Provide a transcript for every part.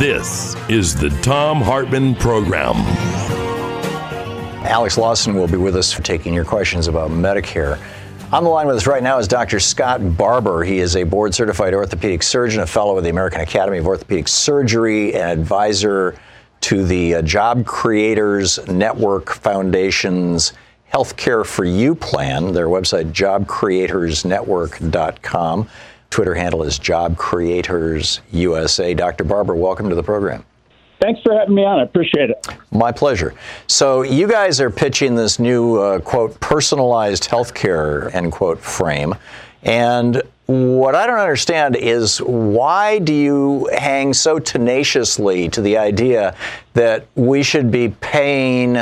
This is the Thom Hartmann Program. Alex Lawson will be with us for taking your questions about Medicare. On the line with us right now is Dr. Scott Barbour. He is a board certified orthopedic surgeon, a fellow of the American Academy of Orthopedic Surgery, and advisor to the uh, Job Creators Network Foundation's Healthcare for You plan. Their website, jobcreatorsnetwork.com. Twitter handle is Job Creators USA. Dr. Barbour, welcome to the program. Thanks for having me on. I appreciate it. My pleasure. So, you guys are pitching this new, uh, quote, personalized healthcare, end quote, frame. And what I don't understand is why do you hang so tenaciously to the idea that we should be paying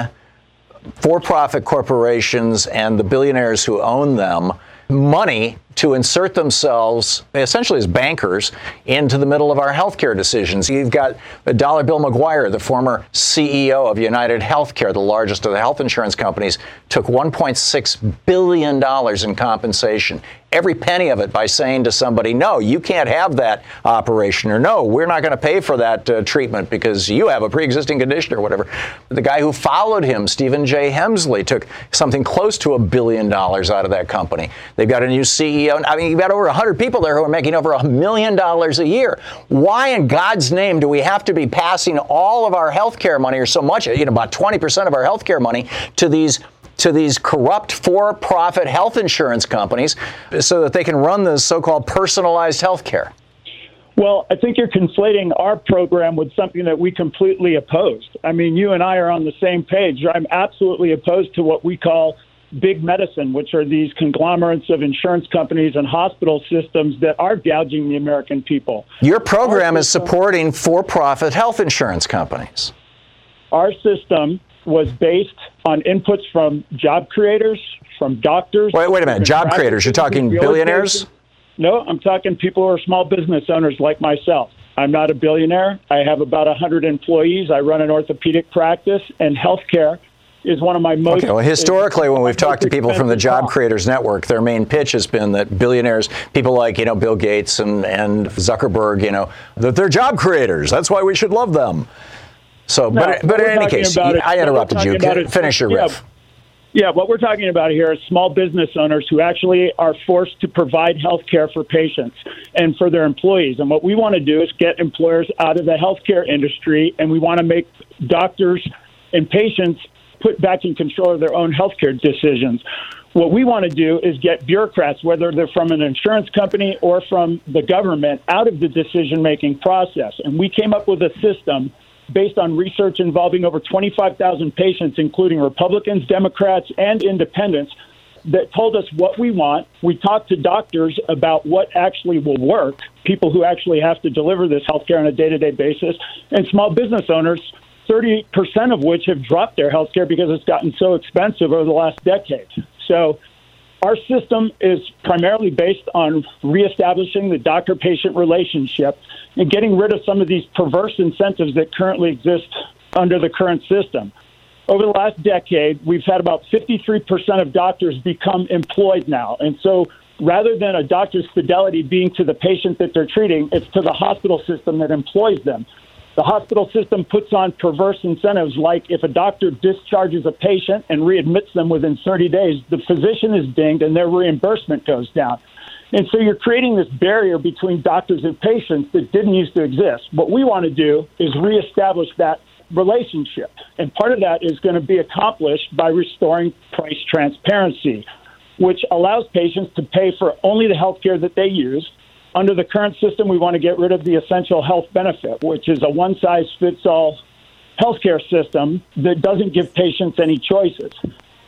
for profit corporations and the billionaires who own them money to insert themselves essentially as bankers into the middle of our healthcare decisions. You've got Dollar Bill McGuire, the former CEO of United Healthcare, the largest of the health insurance companies, took $1.6 billion in compensation. Every penny of it by saying to somebody, no, you can't have that operation, or no, we're not going to pay for that uh, treatment because you have a pre existing condition or whatever. The guy who followed him, Stephen J. Hemsley, took something close to a billion dollars out of that company. They've got a new CEO I mean, you've got over 100 people there who are making over a million dollars a year. Why in God's name do we have to be passing all of our health care money, or so much, you know, about 20% of our health care money, to these to these corrupt for-profit health insurance companies so that they can run this so-called personalized health care? Well, I think you're conflating our program with something that we completely opposed. I mean, you and I are on the same page. I'm absolutely opposed to what we call big medicine, which are these conglomerates of insurance companies and hospital systems that are gouging the American people. Your program is supporting for profit health insurance companies. Our system was based on inputs from job creators, from doctors. Wait, wait a minute. Job creators? You're talking billionaires? No, I'm talking people who are small business owners like myself. I'm not a billionaire. I have about 100 employees. I run an orthopedic practice, and healthcare is one of my most. Okay, well, historically, when we've talked to people from the Job Creators Network, their main pitch has been that billionaires, people like you know Bill Gates and and Zuckerberg, you know, that they're job creators. That's why we should love them. So, no, but but in any case, I interrupted you. Finish your yeah, riff. Yeah, what we're talking about here is small business owners who actually are forced to provide health care for patients and for their employees. And what we want to do is get employers out of the healthcare industry, and we want to make doctors and patients put back in control of their own healthcare decisions. What we want to do is get bureaucrats, whether they're from an insurance company or from the government, out of the decision making process. And we came up with a system based on research involving over 25,000 patients, including Republicans, Democrats, and independents, that told us what we want. We talked to doctors about what actually will work, people who actually have to deliver this healthcare on a day to day basis, and small business owners 30% of which have dropped their health care because it's gotten so expensive over the last decade. So our system is primarily based on reestablishing the doctor patient relationship and getting rid of some of these perverse incentives that currently exist under the current system. Over the last decade, we've had about 53% of doctors become employed now. And so rather than a doctor's fidelity being to the patient that they're treating, it's to the hospital system that employs them. The hospital system puts on perverse incentives like if a doctor discharges a patient and readmits them within 30 days, the physician is dinged and their reimbursement goes down. And so you're creating this barrier between doctors and patients that didn't used to exist. What we want to do is reestablish that relationship. And part of that is going to be accomplished by restoring price transparency, which allows patients to pay for only the health care that they use. Under the current system, we want to get rid of the essential health benefit, which is a one size fits all healthcare system that doesn't give patients any choices.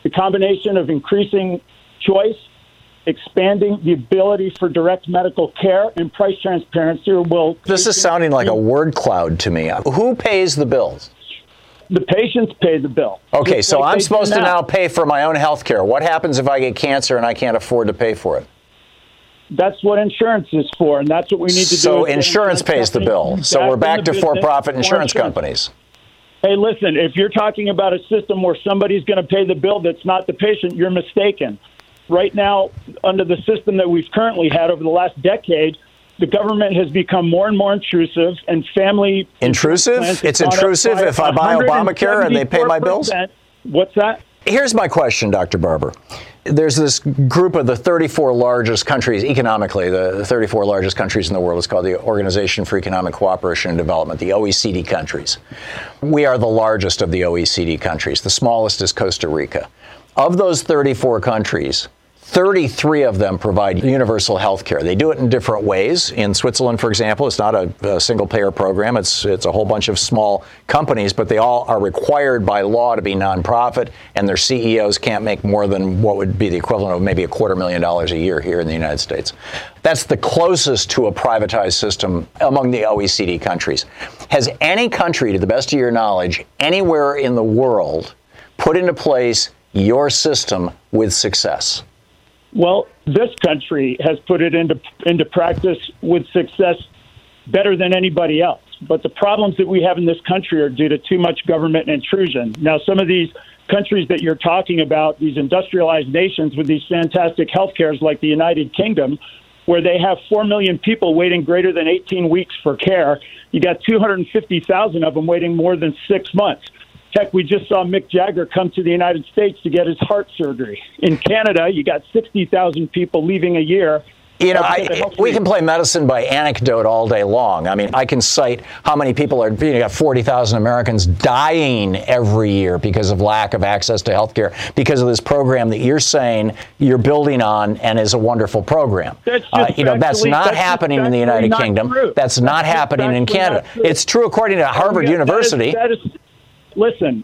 The combination of increasing choice expanding the ability for direct medical care and price transparency will. This is sounding like a word cloud to me. Who pays the bills? The patients pay the bill. Okay, so like I'm supposed to now pay for my own health care. What happens if I get cancer and I can't afford to pay for it? That's what insurance is for, and that's what we need to so do. So insurance pays the bill. So we're back to for-profit insurance, insurance companies. Hey, listen, if you're talking about a system where somebody's going to pay the bill that's not the patient, you're mistaken right now, under the system that we've currently had over the last decade, the government has become more and more intrusive, and family intrusive. It's intrusive if I buy Obamacare and they pay my bills. What's that? Here's my question, Dr. Barbour. There's this group of the 34 largest countries economically, the 34 largest countries in the world. It's called the Organization for Economic Cooperation and Development, the OECD countries. We are the largest of the OECD countries. The smallest is Costa Rica. Of those 34 countries, 33 of them provide universal health care. They do it in different ways. In Switzerland, for example, it's not a, a, single payer program. It's, it's a whole bunch of small companies, but they all are required by law to be nonprofit, and their CEOs can't make more than what would be the equivalent of maybe a quarter million dollars a year here in the United States. That's the closest to a privatized system among the OECD countries. Has any country, to the best of your knowledge, anywhere in the world put into place your system with success? Well, this country has put it into into practice with success better than anybody else. But the problems that we have in this country are due to too much government intrusion. Now, some of these countries that you're talking about, these industrialized nations with these fantastic health cares like the United Kingdom, where they have 4 million people waiting greater than 18 weeks for care, you got 250,000 of them waiting more than six months. Heck, we just saw Mick Jagger come to the United States to get his heart surgery. In Canada, you got 60,000 people leaving a year you know, I, we can play medicine by anecdote all day long. I mean, I can cite how many people are, you know, got 40,000 Americans dying every year because of lack of access to health care because of this program that you're saying you're building on and is a wonderful program. Uh, you know, that's not that's happening in the United Kingdom. True. That's not that's happening in Canada. It's true according to Harvard oh, University. That is, that is, listen,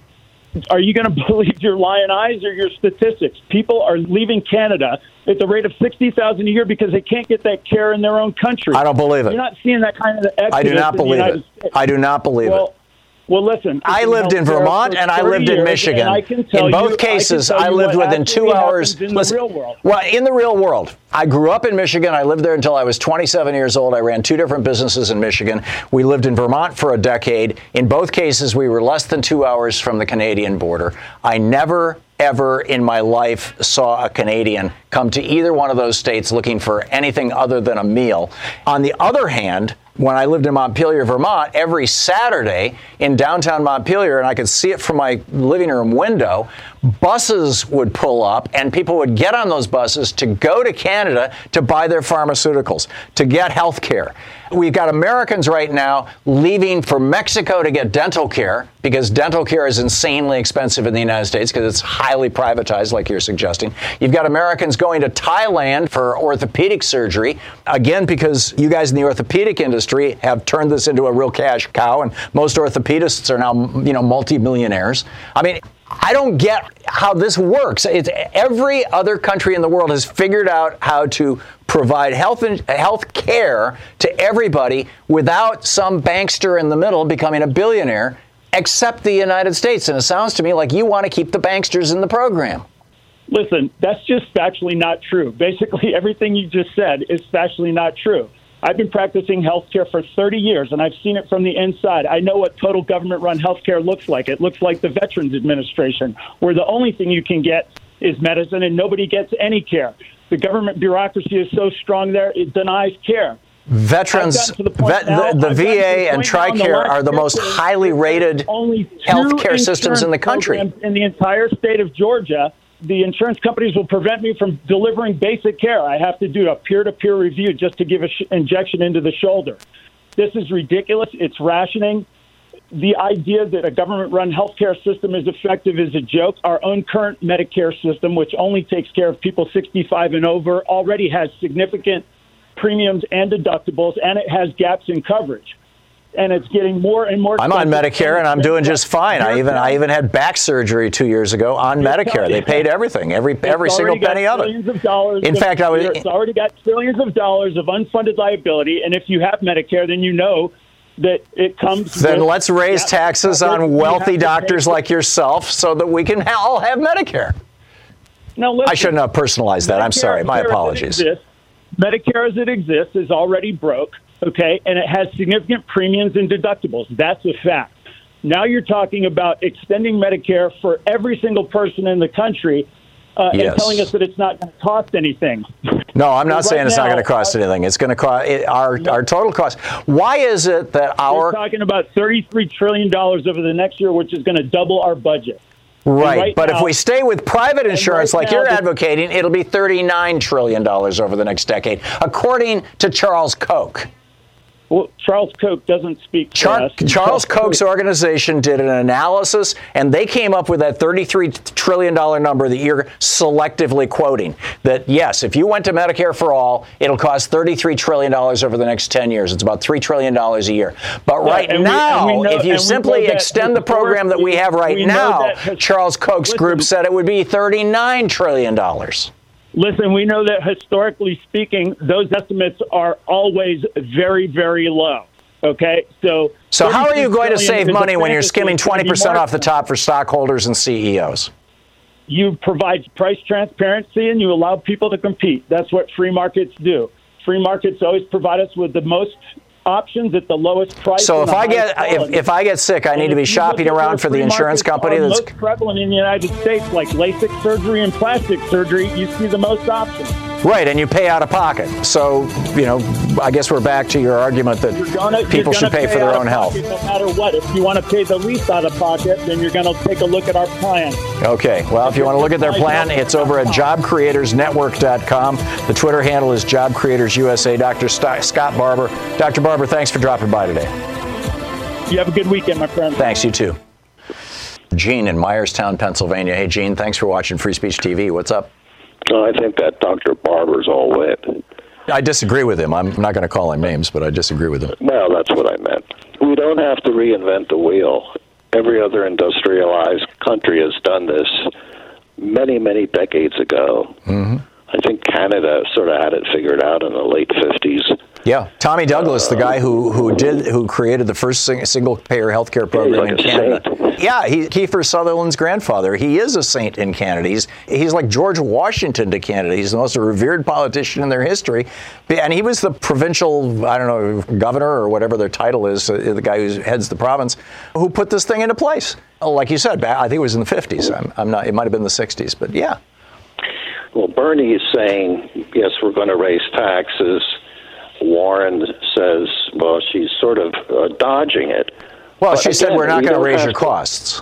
are you going to believe your lion eyes or your statistics? People are leaving Canada at the rate of 60,000 a year because they can't get that care in their own country. I don't believe it. You're not seeing that kind of exodus I do not believe it. I do not believe well, it. Well, listen. I lived in Vermont and I lived in Michigan. in both you, cases, I, I lived within two hours. In listen, the real world. Well, in the real world, I grew up in Michigan. I lived there until I was 27 years old. I ran two different businesses in Michigan. We lived in Vermont for a decade. In both cases, we were less than two hours from the Canadian border. I never ever in my life saw a Canadian come to either one of those states looking for anything other than a meal. On the other hand, when I lived in Montpelier, Vermont, every Saturday in downtown Montpelier, and I could see it from my living room window, buses would pull up and people would get on those buses to go to Canada to buy their pharmaceuticals, to get health care. We've got Americans right now leaving for Mexico to get dental care because dental care is insanely expensive in the United States because it's highly privatized, like you're suggesting. You've got Americans going to Thailand for orthopedic surgery, again, because you guys in the orthopedic industry have turned this into a real cash cow, and most orthopedists are now, you know, multimillionaires. I mean, I don't get how this works. It's, every other country in the world has figured out how to provide health and health care to everybody without some bankster in the middle becoming a billionaire, except the United States. And it sounds to me like you want to keep the banksters in the program. Listen, that's just factually not true. Basically, everything you just said is factually not true. I've been practicing healthcare for 30 years, and I've seen it from the inside. I know what total government run healthcare looks like. It looks like the Veterans Administration, where the only thing you can get is medicine and nobody gets any care. The government bureaucracy is so strong there, it denies care. Veterans, vet, the, the VA and TRICARE are the most highly rated only health care systems in the country. In the entire state of Georgia, the insurance companies will prevent me from delivering basic care. I have to do a peer to peer review just to give an sh- injection into the shoulder. This is ridiculous. It's rationing. The idea that a government run healthcare system is effective is a joke. Our own current Medicare system, which only takes care of people 65 and over, already has significant premiums and deductibles, and it has gaps in coverage. And it's getting more and more. I'm on Medicare and I'm doing just fine. I even I even had back surgery two years ago on Medicare. They paid everything, every every single penny of it. Of dollars in fact, I was. It's already got trillions of dollars of unfunded liability, and if you have Medicare, then you know that it comes. Then let's raise taxes on wealthy doctors like yourself, so that we can all have Medicare. No, listen, I shouldn't have personalized that. Medicare I'm sorry. My apologies. Medicare as it exists is already broke, okay, and it has significant premiums and deductibles. That's a fact. Now you're talking about extending Medicare for every single person in the country uh, yes. and telling us that it's not going to cost anything. No, I'm not right saying it's now, not going to cost uh, anything. It's going to cost our our total cost. Why is it that our we're talking about 33 trillion dollars over the next year, which is going to double our budget? Right. right but now, if we stay with private insurance right like you're advocating, it'll be $39 trillion over the next decade, according to Charles Koch. Well, Charles Koch doesn't speak Char- Charles Koch's organization did an analysis, and they came up with that $33 trillion number that you're selectively quoting. That, yes, if you went to Medicare for all, it'll cost $33 trillion over the next 10 years. It's about $3 trillion a year. But right yeah, now, we, we know, if you simply extend the program that we have right now, Charles Koch's listen, group said it would be $39 trillion. Listen, we know that historically speaking, those estimates are always very, very low. Okay, so so how are you going to save money when you're skimming 20% off the top for stockholders and CEOs? You provide price transparency and you allow people to compete. That's what free markets do. Free markets always provide us with the most options at the lowest price. So if I get if, if, I get sick, I and need to be shopping around for the insurance company that's most prevalent in the United States, like LASIK surgery and plastic surgery. You see the most options. Right, and you pay out of pocket. So, you know, I guess we're back to your argument that gonna, people should pay, pay for their own health. No matter what. If you want to pay the least out of pocket, then you're going to take a look at our plan. Okay. Well, if you want to look at their plan, it's over at jobcreatorsnetwork.com. The Twitter handle is jobcreatorsusa. Dr. Scott Barbour. Dr. Barbour, thanks for dropping by today. You have a good weekend, my friend. Thanks, you too. Gene in Myerstown, Pennsylvania. Hey, Gene, thanks for watching Free Speech TV. What's up? I think that Dr. Barbour's all wet. I disagree with him. I'm not going to call him names, but I disagree with him. Well, that's what I meant. We don't have to reinvent the wheel. Every other industrialized country has done this many, many decades ago. Mm-hmm. I think Canada sort of had it figured out in the late 50s. Yeah, Tommy Douglas, uh, the guy who who did who created the first single payer healthcare program like in Canada. Saint. Yeah, he, Kiefer Sutherland's grandfather. He is a saint in Canada. He's he's like George Washington to Canada. He's the most revered politician in their history, and he was the provincial I don't know governor or whatever their title is, uh, the guy who heads the province, who put this thing into place. Like you said, I think it was in the 50s. I'm, I'm not. It might have been the 60s, but yeah. Well, Bernie is saying yes, we're going to raise taxes Warren says, well, she's sort of uh, dodging it. Well, but she again, said we're not we going to raise your costs.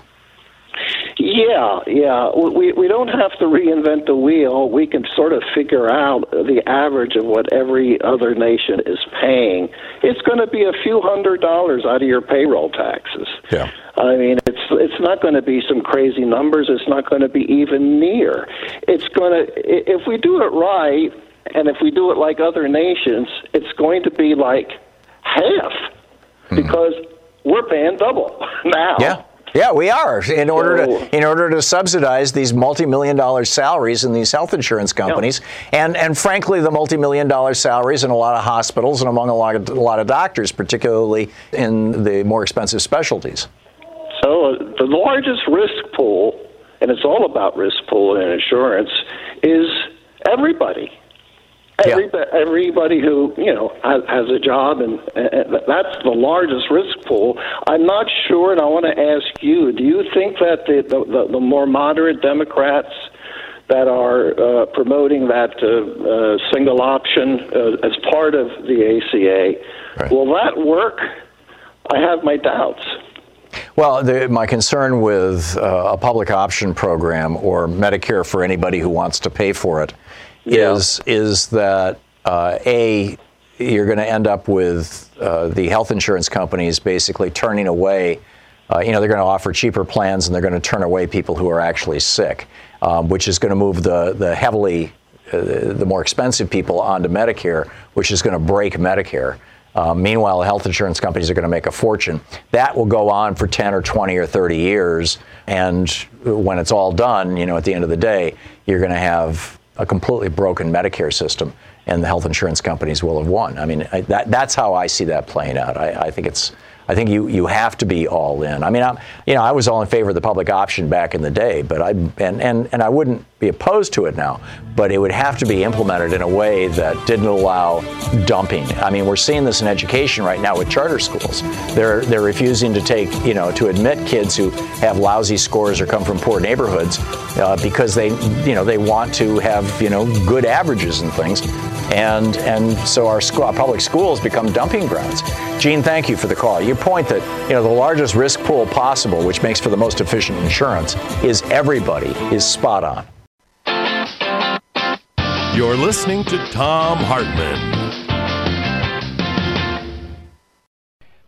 Yeah, yeah. We we don't have to reinvent the wheel. We can sort of figure out the average of what every other nation is paying. It's going to be a few hundred dollars out of your payroll taxes. Yeah. I mean, it's it's not going to be some crazy numbers. It's not going to be even near. It's going to if we do it right and if we do it like other nations, it's going to be like half hmm. because we're paying double now. Yeah. Yeah, we are. In order to in order to subsidize these multi-million dollar salaries in these health insurance companies, yeah. and and frankly, the multi-million dollar salaries in a lot of hospitals and among a lot of a lot of doctors, particularly in the more expensive specialties. So uh, the largest risk pool, and it's all about risk pool in insurance, is everybody. Everybody, yeah. everybody who you know has, has a job, and, and that's the largest risk pool. I'm not sure, and I want to ask you: Do you think that the the, the, more moderate Democrats that are uh, promoting that uh, uh, single option uh, as part of the ACA. Right. Will that work? I have my doubts. Well, the, my concern with uh, a public option program or Medicare for anybody who wants to pay for it Yeah. is that uh, a you're going to end up with uh, the health insurance companies basically turning away. Uh, you know, they're going to offer cheaper plans and they're going to turn away people who are actually sick, um, which is going to move the the heavily uh, the more expensive people onto Medicare, which is going to break Medicare. Uh, meanwhile, health insurance companies are going to make a fortune. That will go on for 10 or 20 or 30 years. And when it's all done, you know, at the end of the day, you're going to have a completely broken Medicare system, and the health insurance companies will have won. I mean, I, that, that's how I see that playing out. I, I think it's. I think you, you have to be all in. I mean, I'm, you know, I was all in favor of the public option back in the day, but I and, and, and I wouldn't be opposed to it now. But it would have to be implemented in a way that didn't allow dumping. I mean, we're seeing this in education right now with charter schools. They're they're refusing to take, you know, to admit kids who have lousy scores or come from poor neighborhoods uh, because they, you know, they want to have, you know, good averages and things. And and so our, school, our public schools become dumping grounds. Gene, thank you for the call. Your point that you know the largest risk pool possible, which makes for the most efficient insurance, is everybody is spot on. You're listening to Thom Hartmann.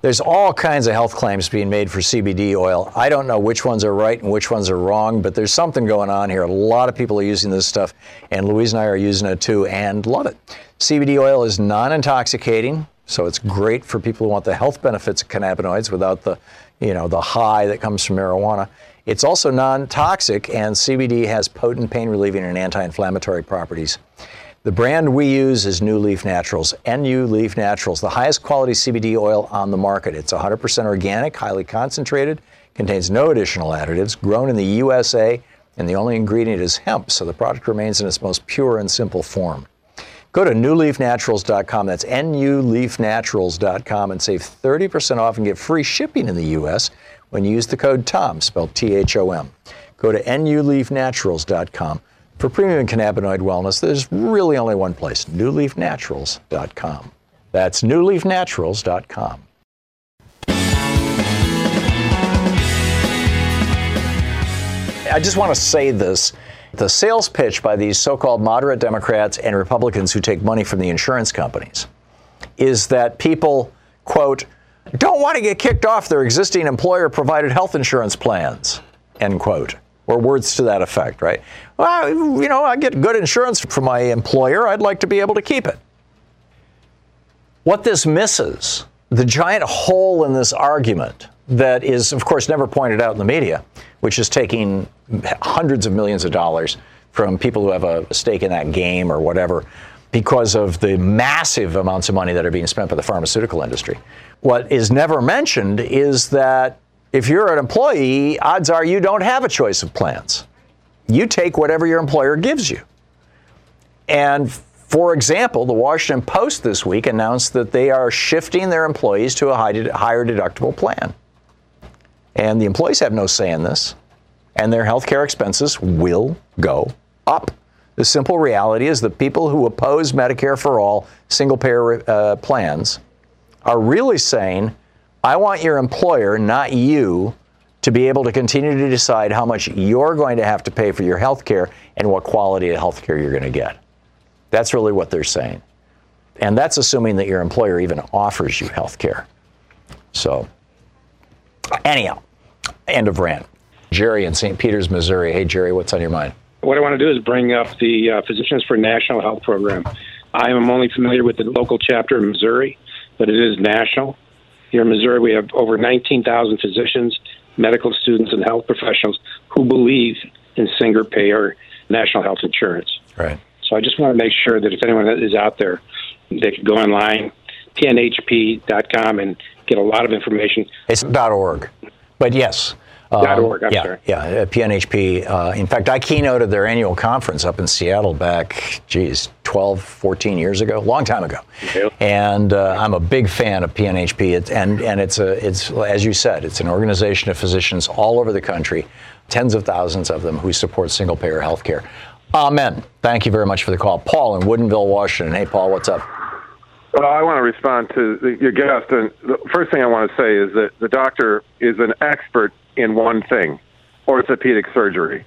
There's all kinds of health claims being made for CBD oil. I don't know which ones are right and which ones are wrong, but there's something going on here. A lot of people are using this stuff, and Louise and I are using it too and love it. CBD oil is non intoxicating, so it's great for people who want the health benefits of cannabinoids without the, you know, the high that comes from marijuana. It's also non-toxic, and CBD has potent pain relieving and anti-inflammatory properties. The brand we use is NuLeaf Naturals, NU Leaf Naturals, the highest quality CBD oil on the market. It's 100% organic, highly concentrated, contains no additional additives, grown in the USA, and the only ingredient is hemp, so the product remains in its most pure and simple form. Go to nuleafnaturals.com. That's nuleafnaturals.com and save 30% off and get free shipping in the U.S. when you use the code TOM, spelled T H O M. Go to nuleafnaturals.com. For premium cannabinoid wellness, there's really only one place nuleafnaturals.com. That's nuleafnaturals.com. I just want to say this. The sales pitch by these so called moderate Democrats and Republicans who take money from the insurance companies is that people, quote, don't want to get kicked off their existing employer provided health insurance plans, end quote, or words to that effect, right? Well, you know, I get good insurance from my employer. I'd like to be able to keep it. What this misses, the giant hole in this argument that is, of course, never pointed out in the media, which is taking hundreds of millions of dollars from people who have a stake in that game or whatever because of the massive amounts of money that are being spent by the pharmaceutical industry. What is never mentioned is that if you're an employee, odds are you don't have a choice of plans. You take whatever your employer gives you. And for example, the Washington Post this week announced that they are shifting their employees to a higher deductible plan. And the employees have no say in this, and their health care expenses will go up. The simple reality is that people who oppose Medicare for all single payer uh, plans are really saying, I want your employer, not you, to be able to continue to decide how much you're going to have to pay for your health care and what quality of health care you're going to get. That's really what they're saying. And that's assuming that your employer even offers you health care. So, anyhow, end of rant. Jerry in St. Peters, Missouri. Hey, Jerry, what's on your mind? What I want to do is bring up the uh, Physicians for National Health Program. I am only familiar with the local chapter in Missouri, but it is national. Here in Missouri, we have over 19,000 physicians, medical students, and health professionals who believe in single payer national health insurance. Right. So I just want to make sure that if anyone is out there, they can go online, pnhp.com, and get a lot of information. It's .org, but yes. Um, .org, I'm yeah, sorry. Yeah, uh, PNHP. Uh, in fact, I keynoted their annual conference up in Seattle back, geez, 12, 14 years ago, long time ago. Okay. And uh, I'm a big fan of PNHP. It, and and it's a it's as you said, it's an organization of physicians all over the country, tens of thousands of them who support single payer health care. Amen. Thank you very much for the call. Paul in Woodinville, Washington. Hey, Paul, what's up? Well, I want to respond to the, your guest. And the first thing I want to say is that the doctor is an expert in one thing orthopedic surgery.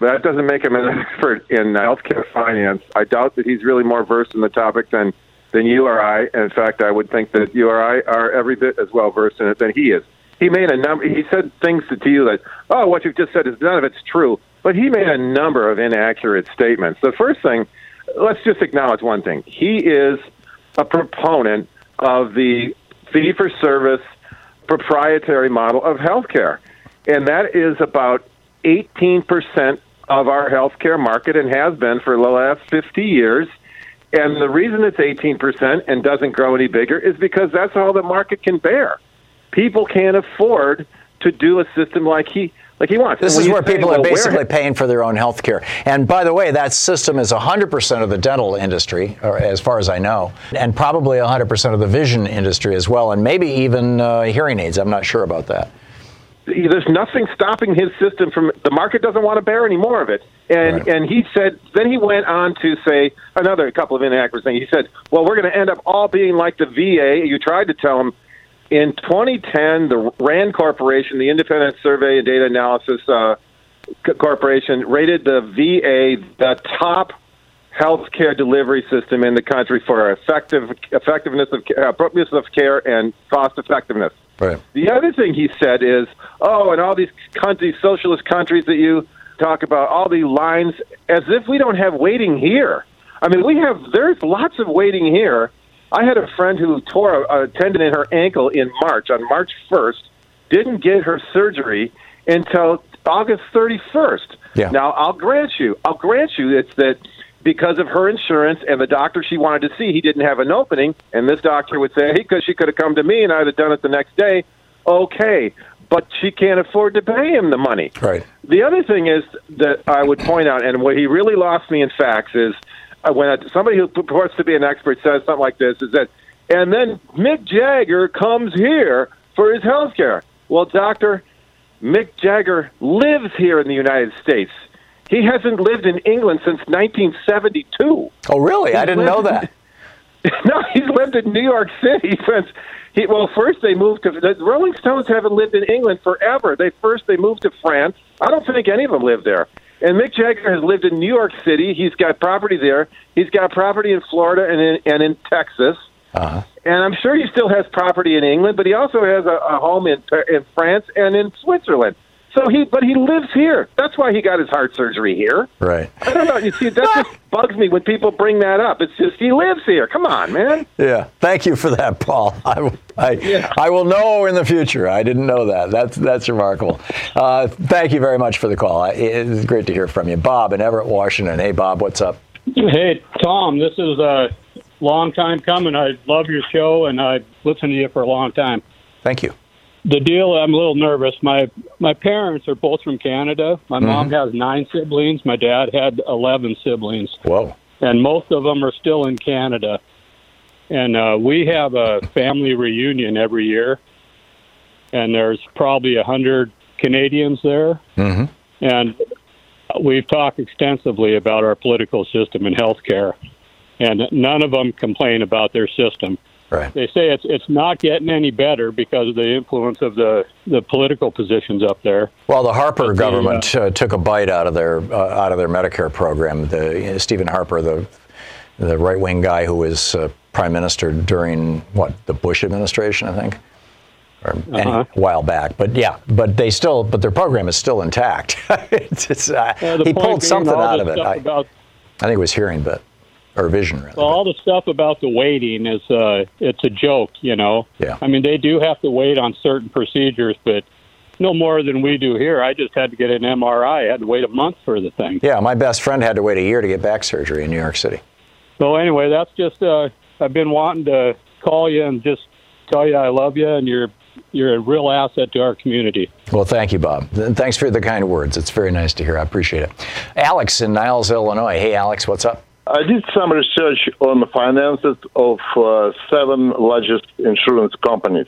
But that doesn't make him an expert in healthcare finance. I doubt that he's really more versed in the topic than, than you or I. In fact, I would think that you or I are every bit as well versed in it than he is. He made a number. He said things to you that, oh, what you've just said is none of it's true. But he made a number of inaccurate statements. The first thing, let's just acknowledge one thing. He is a proponent of the fee for service proprietary model of healthcare. And that is about 18% of our healthcare market and has been for the last 50 years. And the reason it's 18% and doesn't grow any bigger is because that's all the market can bear. People can't afford to do a system like he like he wants. This is where people are basically paying for their own health care. And by the way, that system is 100% of the dental industry, or as far as I know, and probably 100% of the vision industry as well, and maybe even uh, hearing aids. I'm not sure about that. there's nothing stopping his system from the market doesn't want to bear any more of it and Right. and he said then he went on to say another couple of inaccurate things he said well we're going to end up all being like the va you tried to tell him in 2010 the rand corporation the independent survey and data analysis uh, corporation rated the va the top healthcare delivery system in the country for effective effectiveness of ca- uh, appropriateness of care and cost effectiveness Right. the other thing he said is, oh, and all these countries, socialist countries that you talk about, all the lines, as if we don't have waiting here. I mean, we have, there's lots of waiting here. I had a friend who tore a, a tendon in her ankle in March, on March 1st, didn't get her surgery until August 31st. Yeah. Now, I'll grant you, I'll grant you it's that because of her insurance and the doctor she wanted to see, he didn't have an opening. And this doctor would say, hey, because she could have come to me and I'd have done it the next day. Okay. But she can't afford to pay him the money. Right. The other thing is that I would point out, and what he really lost me in facts is when a, somebody who purports to be an expert says something like this is that, and then Mick Jagger comes here for his health care. Well, doctor, Mick Jagger lives here in the United States. He hasn't lived in England since 1972. Oh, really? I didn't know that. No, he's lived in New York City since he. Well, first they moved to the Rolling Stones haven't lived in England forever. They first they moved to France. I don't think any of them lived there. And Mick Jagger has lived in New York City. He's got property there. He's got property in Florida and in, and in Texas. Uh-huh. And I'm sure he still has property in England, but he also has a, a home in in France and in Switzerland. So he, but he lives here. That's why he got his heart surgery here. Right. I don't know. You see, that just bugs me when people bring that up. It's just he lives here. Come on, man. Yeah. Thank you for that, Paul. I, I, Yeah. I will know in the future. I didn't know that. That's that's remarkable. Uh, thank you very much for the call. I- It's great to hear from you, Bob in Everett, Washington. Hey, Bob, what's up? Hey, Tom, this is a long time coming. I love your show, and I've listened to you for a long time. Thank you. The deal, I'm a little nervous. My my parents are both from Canada. My mom has nine siblings. My dad had 11 siblings, Whoa. and most of them are still in Canada. And uh, we have a family reunion every year, and there's probably a hundred Canadians there. Mhm. And we've talked extensively about our political system and health care, and none of them complain about their system. Right. They say it's it's not getting any better because of the influence of the the political positions up there. Well, the Harper But the, government uh, took a bite out of their uh, out of their Medicare program. The Stephen Harper, the the right wing guy who was uh, prime minister during what the Bush administration, I think, or Uh-huh. a while back. But yeah, but they still, but their program is still intact. it's, it's, uh, Uh, he pulled something out of it. I, about I think it was hearing, but or vision rather. well, all the stuff about the waiting is uh, it's a joke, you know. Yeah. I mean, they do have to wait on certain procedures, but no more than we do here. I just had to get an MRI. I had to wait a month for the thing. yeah, my best friend had to wait a year to get back surgery in New York City. So anyway, that's just uh, I've been wanting to call you and just tell you I love you and you're you're a real asset to our community. Well, thank you, Bob. And Thanks for the kind words. It's very nice to hear. I appreciate it. Alex in Niles, Illinois. Hey, Alex, what's up? I did some research on the finances of uh, seven largest insurance companies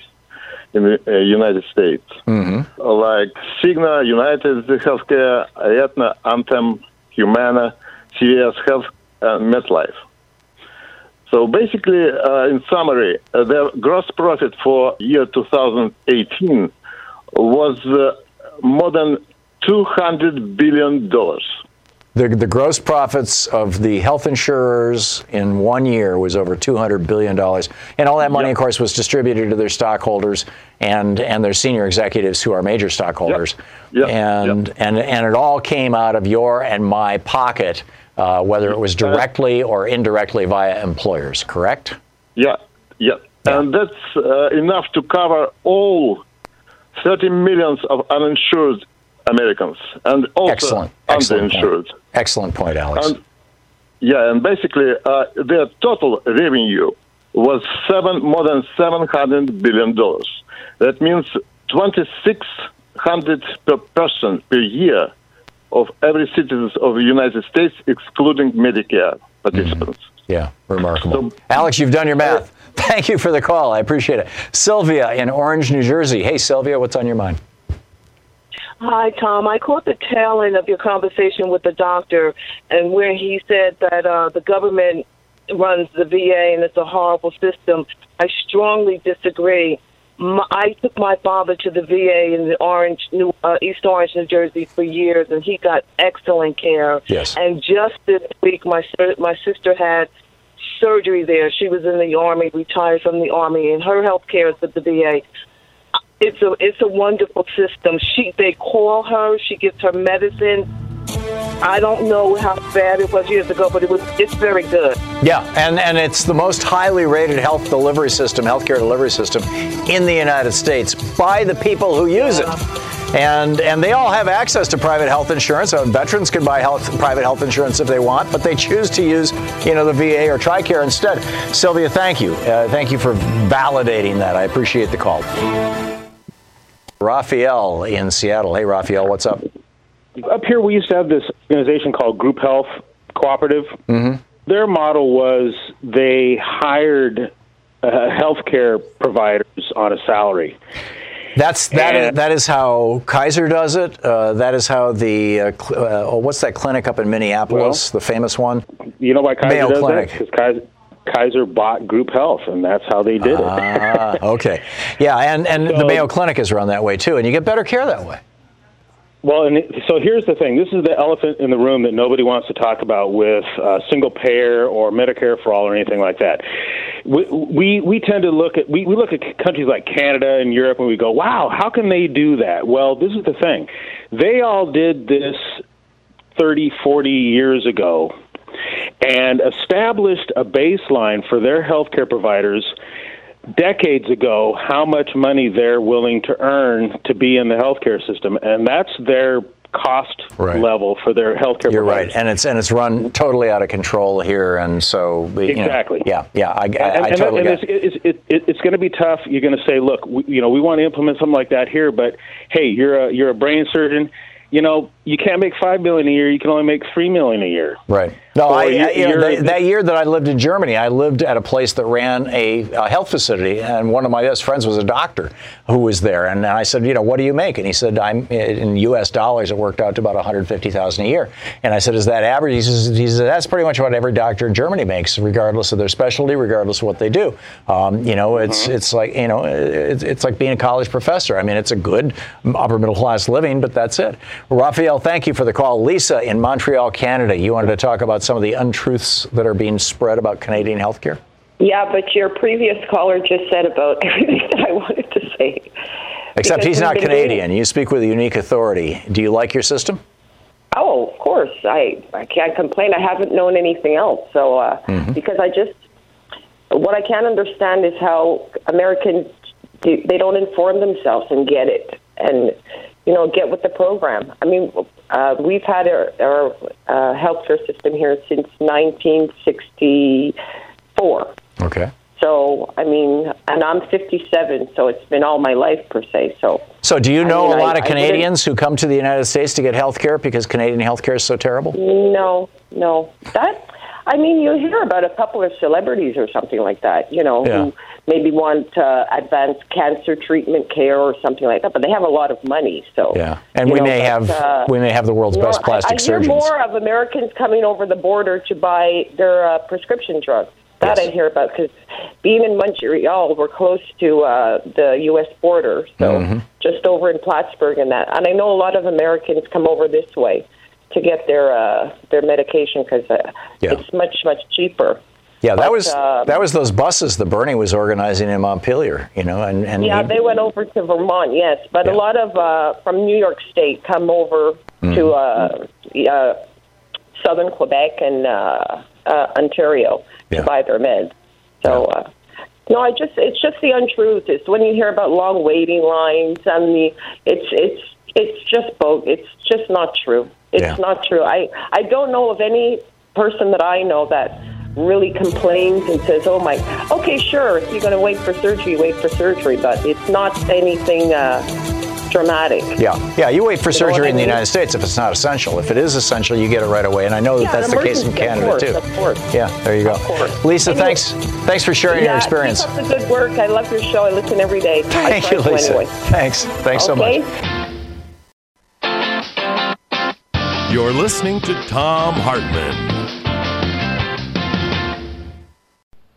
in the uh, United States, Mm-hmm. like Cigna, United Healthcare, Aetna, Anthem, Humana, CVS Health, and MetLife. So basically, uh, in summary, uh, their gross profit for year 2018 was uh, more than 200 billion dollars. The, the gross profits of the health insurers in one year was over $200 billion. And all that money, of course, was distributed to their stockholders and, and their senior executives who are major stockholders. Yep. And, and, and it all came out of your and my pocket, uh, whether it was directly or indirectly via employers, correct? Yeah, yeah. And that's uh, enough to cover all 30 millions of uninsured Americans and also Excellent. Excellent underinsured. point. Excellent point, Alex. And, yeah, and basically uh, their total revenue was seven more than seven hundred billion dollars. That means twenty six hundred per person per year of every citizen of the United States, excluding Medicare participants. Yeah, remarkable. So, Alex, you've done your math. Thank you for the call. I appreciate it. Sylvia in Orange, New Jersey. Hey, Sylvia, what's on your mind? Hi, Tom. I caught the tail end of your conversation with the doctor, and where he said that uh, the government runs the VA and it's a horrible system. I strongly disagree. My, I took my father to the VA in the Orange, New, uh, East Orange, New Jersey, for years, and he got excellent care. Yes. And just this week, my my sister had surgery there. She was in the army, retired from the army, and her health care is at the VA. It's a it's a wonderful system. She they call her. She gets her medicine. I don't know how bad it was years ago, but it was it's very good. Yeah, and, and it's the most highly rated health delivery system, healthcare delivery system in the United States by the people who use it. And and they all have access to private health insurance. So veterans can buy health private health insurance if they want, but they choose to use you know the VA or TRICARE instead. Sylvia, thank you, uh, thank you for validating that. I appreciate the call. Raphael in Seattle. Hey, Raphael, what's up? Up here, we used to have this organization called Group Health Cooperative. Mm-hmm. Their model was they hired uh, healthcare providers on a salary. That's that. Is, And- that is how Kaiser does it. Uh, that is how the uh, cl- uh, oh, what's that clinic up in Minneapolis, the famous one? You know why Kaiser Mayo does Clinic. that? Because Kaiser, Kaiser bought Group Health, and that's how they did it. Ah, okay. Yeah, and and the Mayo Clinic is run that way too, and you get better care that way. Well, and so here's the thing. This is the elephant in the room that nobody wants to talk about with uh, single payer or Medicare for all or anything like that. We we, we tend to look at we, we look at countries like Canada and Europe and we go, wow, how can they do that? Well, this is the thing. They all did this 30, 40 years ago and established a baseline for their healthcare providers decades ago how much money they're willing to earn to be in the healthcare system, and that's their cost Right. level for their healthcare You're providers. right, and it's and it's run totally out of control here, and so you know, Exactly. yeah, yeah, I, I, and, I and, totally and get. it's, it's, it, it, it's going to be tough. You're going to say, look, we, you know, we want to implement something like that here, but hey, you're a you're a brain surgeon. You know, you can't make five million a year. You can only make three million a year. Right. No, I, you- I- you know, that, that year that I lived in Germany, I lived at a place that ran a, a health facility, and one of my best friends was a doctor who was there. And I said, you know, what do you make? And he said, I'm in U.S. dollars. It worked out to about 150,000 a year. And I said, is that average? He says, he says, that's pretty much what every doctor in Germany makes, regardless of their specialty, regardless of what they do. Um, you know, it's it's like you know, it's, it's like being a college professor. I mean, it's a good upper middle class living, but that's it. Raphael, thank you for the call. Lisa in Montreal, Canada, you wanted to talk about some of the untruths that are being spread about Canadian healthcare. Yeah, but your previous caller just said about everything that I wanted to say. Except Because he's not doing- Canadian. You speak with a unique authority. Do you like your system? Oh, of course. I I can't complain. I haven't known anything else. So uh, Mm-hmm. because I just what I can't understand is how Americans do, they don't inform themselves and get it and you know get with the program. I mean, uh, we've had our, our uh, healthcare system here since 1964. Okay. So I mean, and I'm 57, so it's been all my life per se. So So, do you I know mean, a lot I- of Canadians who come to the United States to get health care because Canadian health care is so terrible? No, no. That I mean, you hear about a couple of celebrities or something like that, you know, Yeah. who maybe want uh, advanced cancer treatment care or something like that, but they have a lot of money, so Yeah, and we know, may but, have uh, we may have the world's you know, best plastic I, I surgeons. hear more of Americans coming over the border to buy their uh, prescription drugs. That I hear about because being in Montreal, we're close to uh, the U.S. border, so Mm-hmm. just over in Plattsburgh and that. And I know a lot of Americans come over this way to get their uh, their medication because uh, Yeah. it's much much cheaper. Yeah, that But, was uh, that was those buses that Bernie was organizing in Montpelier, you know, and and yeah, he- they went over to Vermont, yes, but a lot of uh, from New York State come over Mm. to uh, uh, southern Quebec and uh, uh, Ontario Yeah. to buy their meds. So, uh, no, I just it's just the untruth. It's when you hear about long waiting lines and the it's it's it's just both. It's just not true. It's Yeah. not true. I I don't know of any person that I know that really complains and says, "Oh my, okay, sure, if you're going to wait for surgery, wait for surgery," but it's not anything uh, dramatic. yeah, yeah. You wait for You know what surgery I in the? United States if it's not essential. If it is essential, you get it right away, and I know that Yeah, that's the case in emergency, of Canada course, too. Of course. Yeah, there you go. course. Lisa, Anyway. thanks thanks for sharing yeah, your experience. Keep up the good work. I love your show. I listen every day. Thank you, Lisa. Anyway. Thanks, thanks so much. You're listening to Thom Hartmann.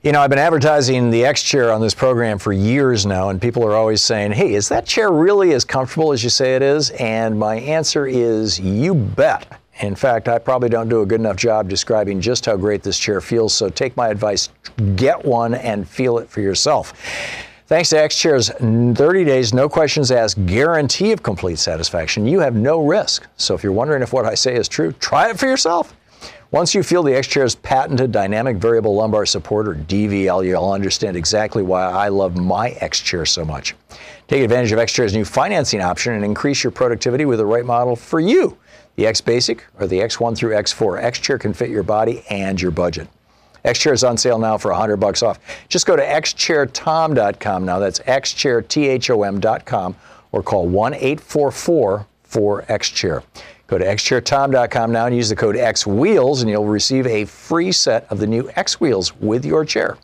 You know, I've been advertising the X chair on this program for years now, and people are always saying, hey, is that chair really as comfortable as you say it is? And my answer is, you bet. In fact, I probably don't do a good enough job describing just how great this chair feels, so take my advice, get one and feel it for yourself. Thanks to X Chair's 30 days, no questions asked guarantee of complete satisfaction, you have no risk. So if you're wondering if what I say is true, try it for yourself. Once you feel the X Chair's patented dynamic variable lumbar support, or DVL, you'll understand exactly why I love my X Chair so much. Take advantage of X Chair's new financing option and increase your productivity with the right model for you. The X Basic or the X1 through X4. X Chair can fit your body and your budget. X Chair is on sale now for 100 bucks off. Just go to xchairtom.com now. That's xchairtom.com or call 1 844 4X Chair. Go to xchairtom.com now and use the code XWheels and you'll receive a free set of the new X Wheels with your chair.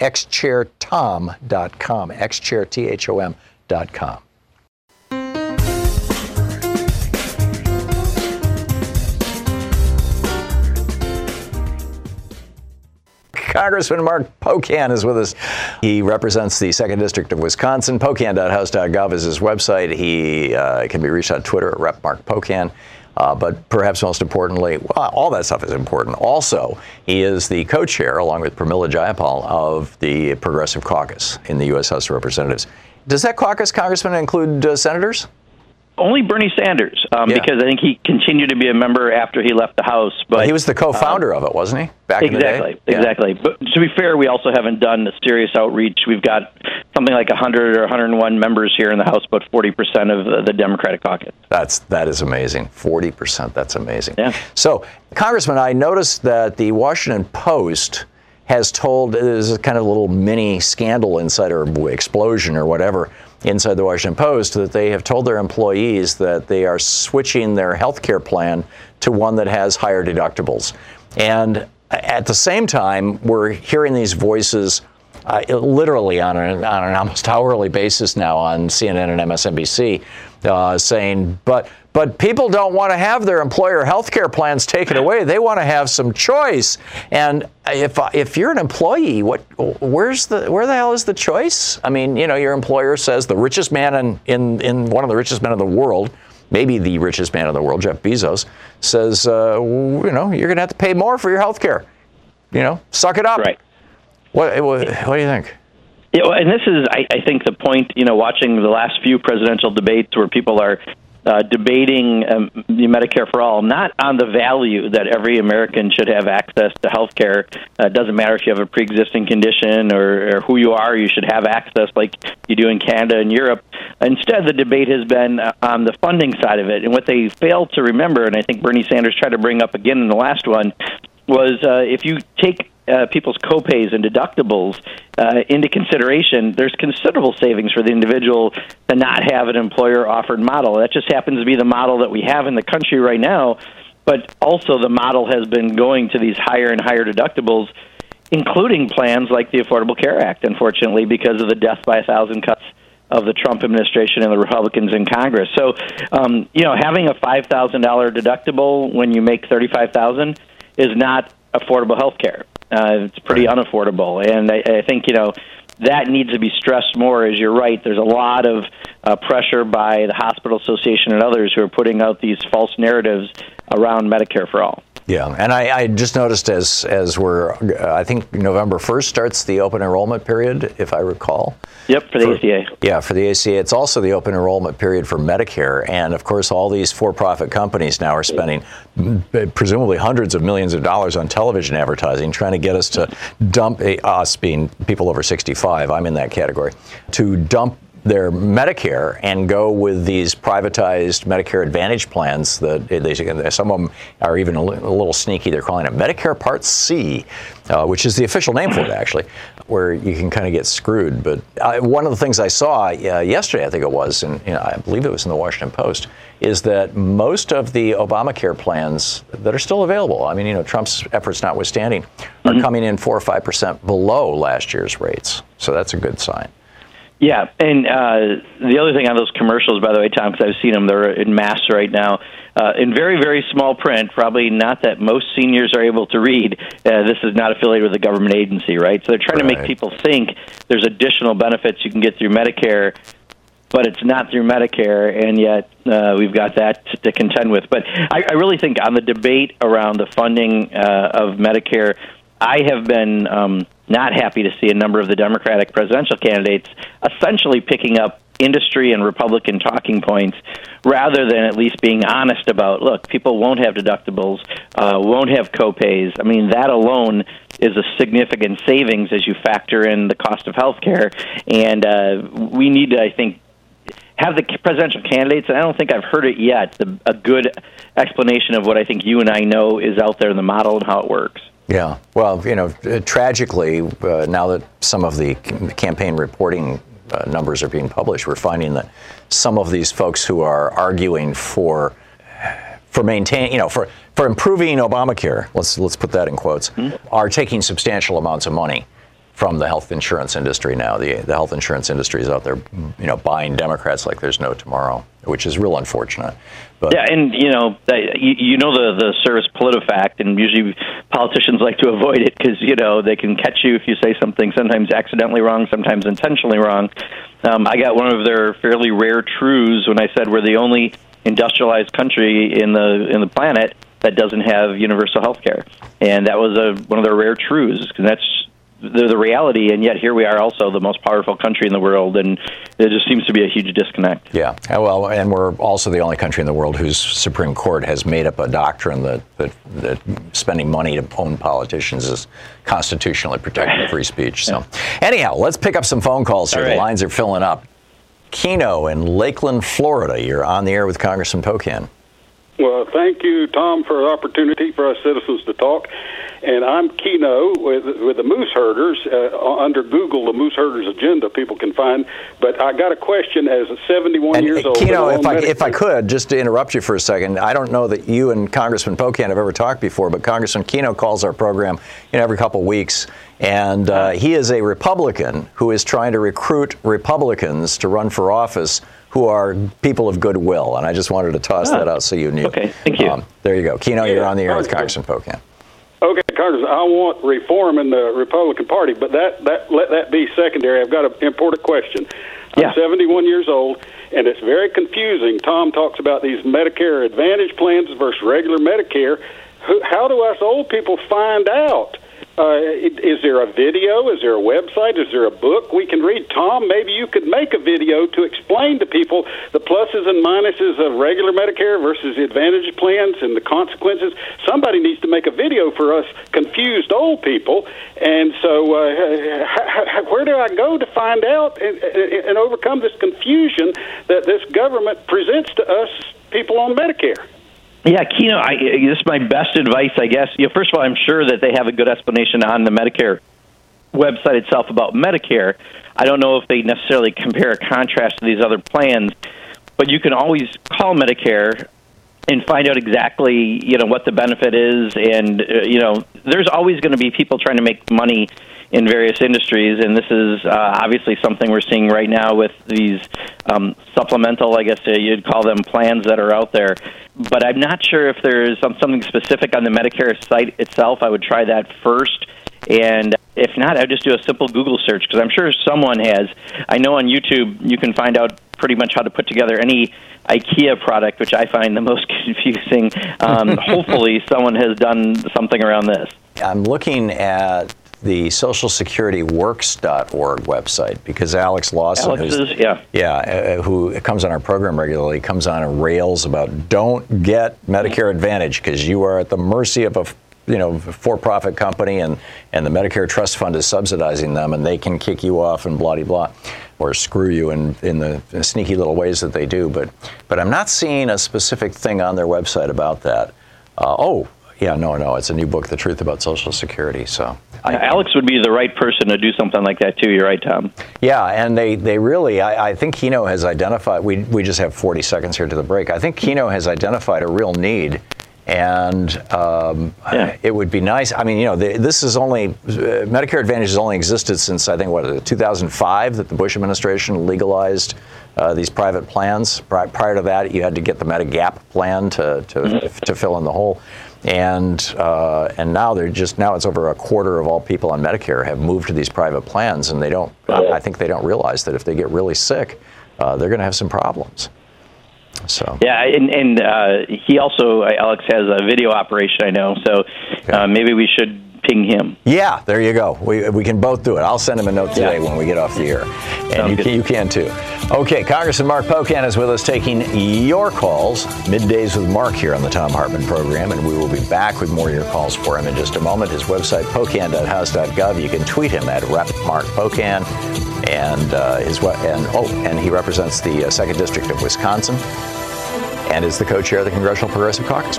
xchairtom.com. xchairtom.com. Congressman Mark Pocan is with us. He represents the second district of Wisconsin. Pocan.house.gov is his website. He uh, can be reached on Twitter at Rep Mark Pocan. Uh, but perhaps most importantly, well, all that stuff is important. Also, he is the co-chair, along with Pramila Jayapal, of the Progressive Caucus in the U.S. House of Representatives. Does that caucus, Congressman, include uh, senators? Only Bernie Sanders, um, Yeah. because I think he continued to be a member after he left the House. But he was the co-founder of it, wasn't he? Back in the day? exactly, Yeah. exactly. But to be fair, we also haven't done a serious outreach. We've got something like 100 or 101 members here in the House, but 40 percent of the, Democratic caucus. That's that is amazing. Forty percent. That's amazing. Yeah. So, Congressman, I noticed that the Washington Post has told there's a kind of little mini scandal inside or explosion or whatever inside the Washington Post that they have told their employees that they are switching their health care plan to one that has higher deductibles. And at the same time, we're hearing these voices uh, literally on an, on an almost hourly basis now on CNN and MSNBC uh, saying, but but people don't want to have their employer health care plans taken away. They want to have some choice. And if if you're an employee, what where's the where the hell is the choice? I mean, you know, your employer says the richest man in in, in one of the richest men in the world. Maybe the richest man in the world, Jeff Bezos, says, uh, you know, you're going to have to pay more for your health care. You know, suck it up. Right. What, what, what do you think? Yeah, well, and this is, I, I think, the point. You know, watching the last few presidential debates where people are uh, debating um, the Medicare for all, not on the value that every American should have access to health care. Uh, it doesn't matter if you have a pre-existing condition or, or who you are, you should have access like you do in Canada and Europe. Instead, the debate has been uh, on the funding side of it. And what they failed to remember, and I think Bernie Sanders tried to bring up again in the last one, was uh, if you take uh, people's copays and deductibles uh, into consideration, there's considerable savings for the individual to not have an employer offered model. That just happens to be the model that we have in the country right now. but also the model has been going to these higher and higher deductibles, including plans like the Affordable Care Act, unfortunately, because of the death by a thousand cuts of the Trump administration and the Republicans in Congress. So, um, you know, having a five thousand dollar deductible when you make thirty five thousand is not affordable health care. Uh, it's pretty unaffordable, and I, I think you know that needs to be stressed more. As you're right, there's a lot of uh, pressure by the hospital association and others who are putting out these false narratives around Medicare for all. Yeah, and I, I, just noticed as as we're, uh, I think November first starts the open enrollment period, if I recall. Yep, for the for, ACA. Yeah, for the ACA. It's also the open enrollment period for Medicare, and of course, all these for-profit companies now are spending presumably hundreds of millions of dollars on television advertising, trying to get us to dump a, us being people over 65. I'm in that category to dump their Medicare and go with these privatized Medicare Advantage plans that they, some of them are even a little sneaky. They're calling it Medicare Part C, uh, which is the official name for it, actually, where you can kind of get screwed. But uh, one of the things I saw uh, yesterday, I think it was, and you know, I believe it was in the Washington Post, is that most of the Obamacare plans that are still available, I mean, you know, Trump's efforts notwithstanding, are mm-hmm. coming in four or five percent below last year's rates. So that's a good sign. Yeah, and uh, the other thing on those commercials, by the way, Tom, because I've seen them, they're in mass right now, uh, in very, very small print. Probably not that most seniors are able to read. Uh, this is not affiliated with a government agency, right? So they're trying right. to make people think there's additional benefits you can get through Medicare, but it's not through Medicare, and yet uh, we've got that to, to contend with. But I, I really think on the debate around the funding uh, of Medicare, I have been. Um, not happy to see a number of the Democratic presidential candidates essentially picking up industry and Republican talking points rather than at least being honest about look, people won't have deductibles, uh, won't have copays. I mean, that alone is a significant savings as you factor in the cost of health care. And uh, we need to, I think, have the presidential candidates, and I don't think I've heard it yet, the, a good explanation of what I think you and I know is out there in the model and how it works. Yeah. Well, you know, tragically, uh, now that some of the campaign reporting uh, numbers are being published, we're finding that some of these folks who are arguing for for maintaining, you know, for for improving Obamacare, let's let's put that in quotes, mm-hmm. are taking substantial amounts of money from the health insurance industry now. The, the health insurance industry is out there, you know, buying Democrats like there's no tomorrow, which is real unfortunate. But yeah, and you know, you, know the the service PolitiFact, and usually politicians like to avoid it because you know they can catch you if you say something sometimes accidentally wrong, sometimes intentionally wrong. Um, I got one of their fairly rare truths when I said we're the only industrialized country in the in the planet that doesn't have universal health care, and that was a one of their rare truths because that's the, the reality, and yet here we are, also the most powerful country in the world, and there just seems to be a huge disconnect. Yeah, oh, well, and we're also the only country in the world whose Supreme Court has made up a doctrine that that, that spending money to own politicians is constitutionally protected free speech. So, anyhow, let's pick up some phone calls here. Right. The lines are filling up. Keno in Lakeland, Florida. You're on the air with Congressman Pocan. Well, thank you, Tom, for the opportunity for us citizens to talk and I'm Keno with with the Moose Herders uh, under Google. The Moose Herders agenda people can find. But I got a question as a 71 and, years uh, old. Keno, if I if I could just to interrupt you for a second, I don't know that you and Congressman Pocan have ever talked before, but Congressman Keno calls our program you know, every couple of weeks. And uh, he is a Republican who is trying to recruit Republicans to run for office who are people of goodwill. And I just wanted to toss oh. that out so you knew. Okay, thank you. Um, there you go. Keno, yeah, you're on the air with Congressman Pocan. Okay, Congress, I want reform in the Republican Party, but that, that let that be secondary. I've got an important question. Yeah. I'm 71 years old, and it's very confusing. Tom talks about these Medicare Advantage plans versus regular Medicare. How do us old people find out? Uh, is there a video? Is there a website? Is there a book we can read? Tom, maybe you could make a video to explain to people the pluses and minuses of regular Medicare versus the Advantage plans and the consequences. Somebody needs to make a video for us confused old people. And so, uh, where do I go to find out and, and overcome this confusion that this government presents to us people on Medicare? Yeah, Keno, I, this is my best advice, I guess. You know, first of all, I'm sure that they have a good explanation on the Medicare website itself about Medicare. I don't know if they necessarily compare or contrast to these other plans, but you can always call Medicare and find out exactly you know what the benefit is and uh, you know there's always going to be people trying to make money in various industries and this is uh, obviously something we're seeing right now with these um, supplemental I guess uh, you'd call them plans that are out there but I'm not sure if there's some, something specific on the Medicare site itself I would try that first and if not, I'd just do a simple Google search because I'm sure someone has. I know on YouTube you can find out pretty much how to put together any IKEA product, which I find the most confusing. Um, hopefully, someone has done something around this. I'm looking at the socialsecurityworks.org website because Alex Lawson, Alex is, yeah, yeah, uh, who comes on our program regularly, comes on and rails about don't get Medicare Advantage because you are at the mercy of a you know for-profit company and and the Medicare Trust Fund is subsidizing them and they can kick you off and blah blah blah or screw you in in the sneaky little ways that they do. But but I'm not seeing a specific thing on their website about that. Uh, oh yeah no no it's a new book the truth about social security so I, Alex would be the right person to do something like that too. You're right, Tom. Yeah, and they, they really, I, I think Keno has identified, we, we just have 40 seconds here to the break. I think Keno has identified a real need and um, yeah. it would be nice. I mean, you know, the, this is only uh, Medicare Advantage has only existed since I think what 2005 that the Bush administration legalized uh, these private plans. Prior to that, you had to get the Medigap plan to to, mm-hmm. to fill in the hole. And uh, and now they're just now it's over a quarter of all people on Medicare have moved to these private plans, and they don't. I think they don't realize that if they get really sick, uh, they're going to have some problems. So yeah, and, and uh, he also Alex has a video operation I know, so uh, maybe we should ping him. Yeah, there you go. We, we can both do it. I'll send him a note today yeah. when we get off the air, and you can, you can too. Okay, Congressman Mark Pocan is with us taking your calls middays with Mark here on the Thom Hartmann program, and we will be back with more of your calls for him in just a moment. His website pocan.house.gov. You can tweet him at Rep Mark Pocan, and uh, his and oh, and he represents the uh, second district of Wisconsin and is the co-chair of the Congressional Progressive Caucus.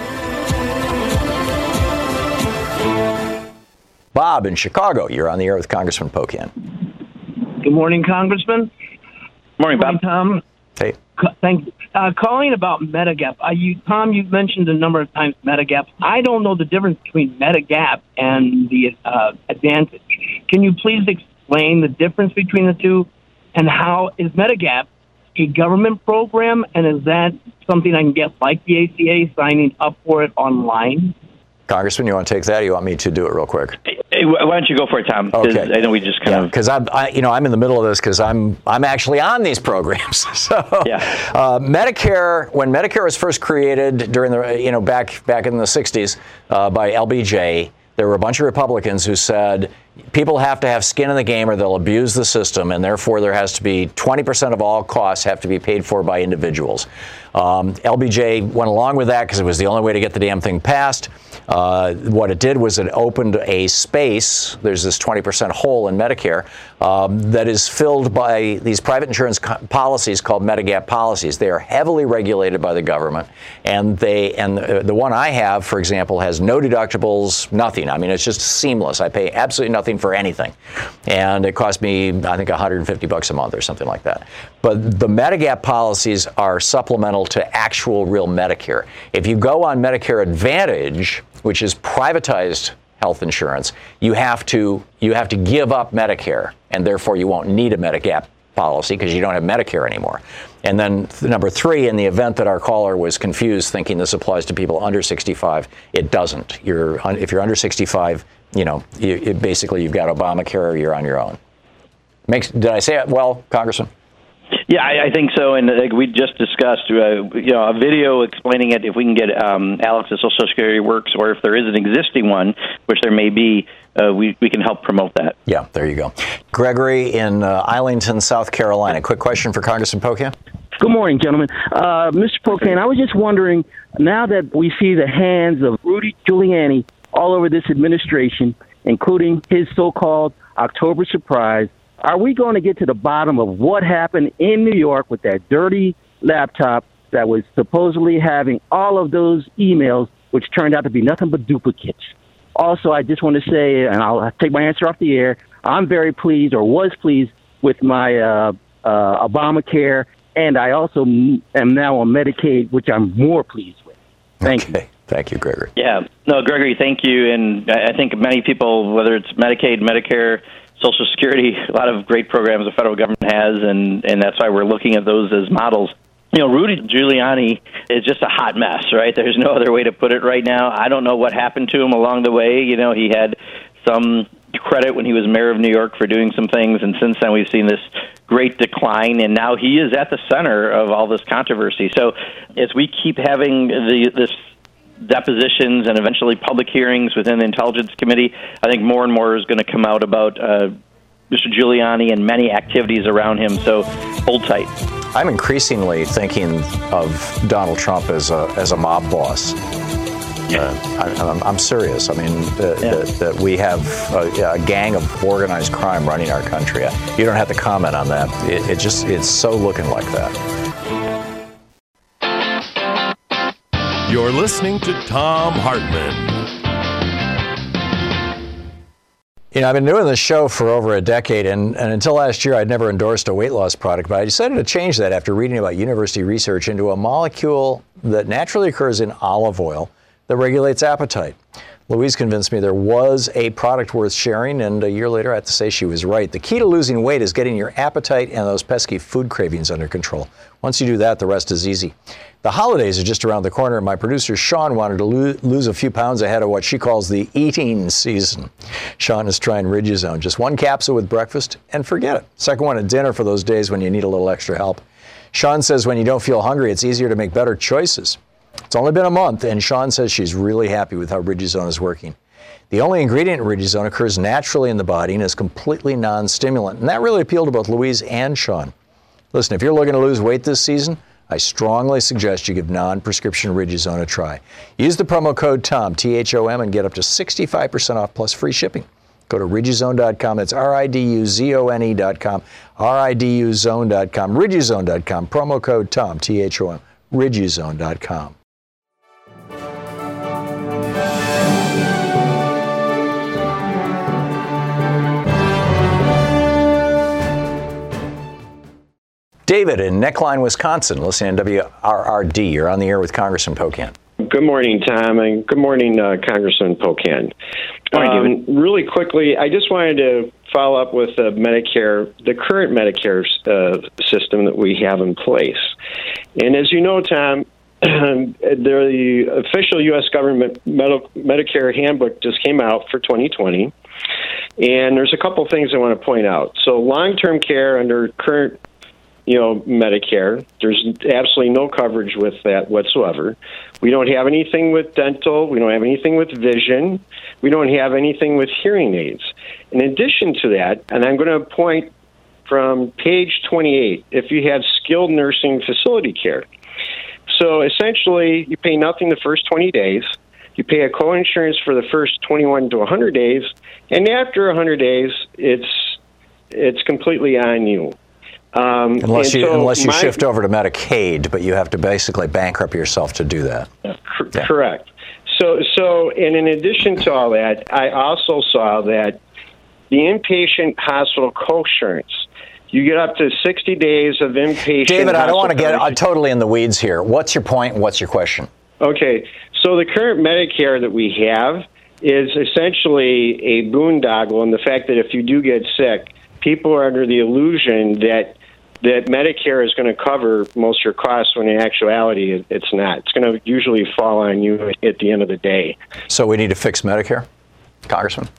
Bob in Chicago, you're on the air with Congressman Pocan. Good morning, Congressman. Morning, Bob. Tom. Hey. Thank you. Uh, calling about Medigap. Uh, you, Tom, you've mentioned a number of times Medigap. I don't know the difference between Medigap and the uh, Advantage. Can you please explain the difference between the two and how is Medigap a government program, and is that something I can get like the ACA, signing up for it online? Congressman, you want to take that, or you want me to do it real quick? Hey, why don't you go for it, Tom? Okay. I know we just kind yeah, of because I'm, I, you know, I'm in the middle of this because I'm, I'm actually on these programs. so, yeah. uh, Medicare, when Medicare was first created during the, you know, back back in the '60s uh, by LBJ, there were a bunch of Republicans who said people have to have skin in the game or they'll abuse the system, and therefore there has to be 20% of all costs have to be paid for by individuals. Um, LBJ went along with that because it was the only way to get the damn thing passed. Uh, what it did was it opened a space. There's this 20% hole in Medicare um, that is filled by these private insurance co- policies called Medigap policies. They are heavily regulated by the government, and they and the, the one I have, for example, has no deductibles, nothing. I mean, it's just seamless. I pay absolutely nothing for anything, and it cost me, I think, 150 bucks a month or something like that. But the Medigap policies are supplemental to actual real Medicare. If you go on Medicare Advantage, which is privatized health insurance, you have to you have to give up Medicare, and therefore you won't need a Medigap policy because you don't have Medicare anymore. And then number three, in the event that our caller was confused, thinking this applies to people under 65, it doesn't. You're if you're under 65, you know, you, basically you've got Obamacare, or you're on your own. Makes did I say it well, Congressman? Yeah, I, I think so. And like we just discussed, uh, you know, a video explaining it. If we can get um, Alex's Social Security works, or if there is an existing one, which there may be, uh, we we can help promote that. Yeah, there you go. Gregory in uh, Islington, South Carolina. Quick question for Congressman Pocan. Good morning, gentlemen. Uh, Mr. Pocan, I was just wondering now that we see the hands of Rudy Giuliani all over this administration, including his so called October surprise, are we going to get to the bottom of what happened in New York with that dirty laptop that was supposedly having all of those emails, which turned out to be nothing but duplicates? Also, I just want to say, and I'll take my answer off the air, I'm very pleased or was pleased with my uh, uh, Obamacare, and I also am now on Medicaid, which I'm more pleased with. Thank okay. you. Thank you, Gregory. Yeah. No, Gregory, thank you. And I think many people, whether it's Medicaid, Medicare, Social Security, a lot of great programs the federal government has, and, and that's why we're looking at those as models. You know, Rudy Giuliani is just a hot mess, right? There's no other way to put it right now. I don't know what happened to him along the way. You know, he had some credit when he was mayor of New York for doing some things, and since then we've seen this great decline, and now he is at the center of all this controversy. So, as we keep having the, this depositions and eventually public hearings within the Intelligence Committee, I think more and more is going to come out about uh, Mr. Giuliani and many activities around him. So hold tight. I'm increasingly thinking of Donald Trump as a as a mob boss. Yeah. Uh, I, am serious. I mean, uh, yeah. that, that, we have a, a, gang of organized crime running our country. You don't have to comment on that. It, it just it's so looking like that. You're listening to Thom Hartmann. You know, I've been doing this show for over a decade, and, and, until last year, I'd never endorsed a weight loss product, but I decided to change that after reading about university research into a molecule that naturally occurs in olive oil that regulates appetite. Louise convinced me there was a product worth sharing, and a year later, I have to say she was right. The key to losing weight is getting your appetite and those pesky food cravings under control. Once you do that, the rest is easy. The holidays are just around the corner, and my producer Sean wanted to lo- lose a few pounds ahead of what she calls the eating season. Sean is trying Riduzone, just one capsule with breakfast, and forget it. Second one at dinner for those days when you need a little extra help. Sean says when you don't feel hungry, it's easier to make better choices. It's only been a month, and Sean says she's really happy with how Riduzone is working. The only ingredient in Riduzone occurs naturally in the body and is completely non stimulant, and that really appealed to both Louise and Sean. Listen, if you're looking to lose weight this season, I strongly suggest you give non prescription Riduzone a try. Use the promo code TOM, T H O M, and get up to 65% off plus free shipping. Go to riduzone.com. That's R I D U Z O N E.com. R I D U zone.com. Riduzone.com. Promo code TOM, T H O M. Riduzone.com. David in Neckline, Wisconsin, listening to WRRD. You're on the air with Congressman Pocan. Good morning, Tom, and good morning, uh, Congressman Pocan. Morning, um, really quickly, I just wanted to follow up with uh, Medicare, the current Medicare uh, system that we have in place. And as you know, Tom, the official U.S. government Medicare handbook just came out for 2020. And there's a couple things I want to point out. So, long term care under current you know, Medicare. There's absolutely no coverage with that whatsoever. We don't have anything with dental. We don't have anything with vision. We don't have anything with hearing aids. In addition to that, and I'm going to point from page 28, if you have skilled nursing facility care. So essentially, you pay nothing the first 20 days. You pay a co-insurance for the first 21 to 100 days, and after 100 days, it's it's completely on you. Um, unless you so unless you my, shift over to Medicaid, but you have to basically bankrupt yourself to do that. Yeah. Correct. So so and in addition to all that, I also saw that the inpatient hospital co-insurance. You get up to 60 days of inpatient. David, I don't want to get uh, totally in the weeds here. What's your point? What's your question? Okay, so the current Medicare that we have is essentially a boondoggle in the fact that if you do get sick, people are under the illusion that that Medicare is going to cover most of your costs when in actuality it's not. It's going to usually fall on you at the end of the day. So we need to fix Medicare, Congressman?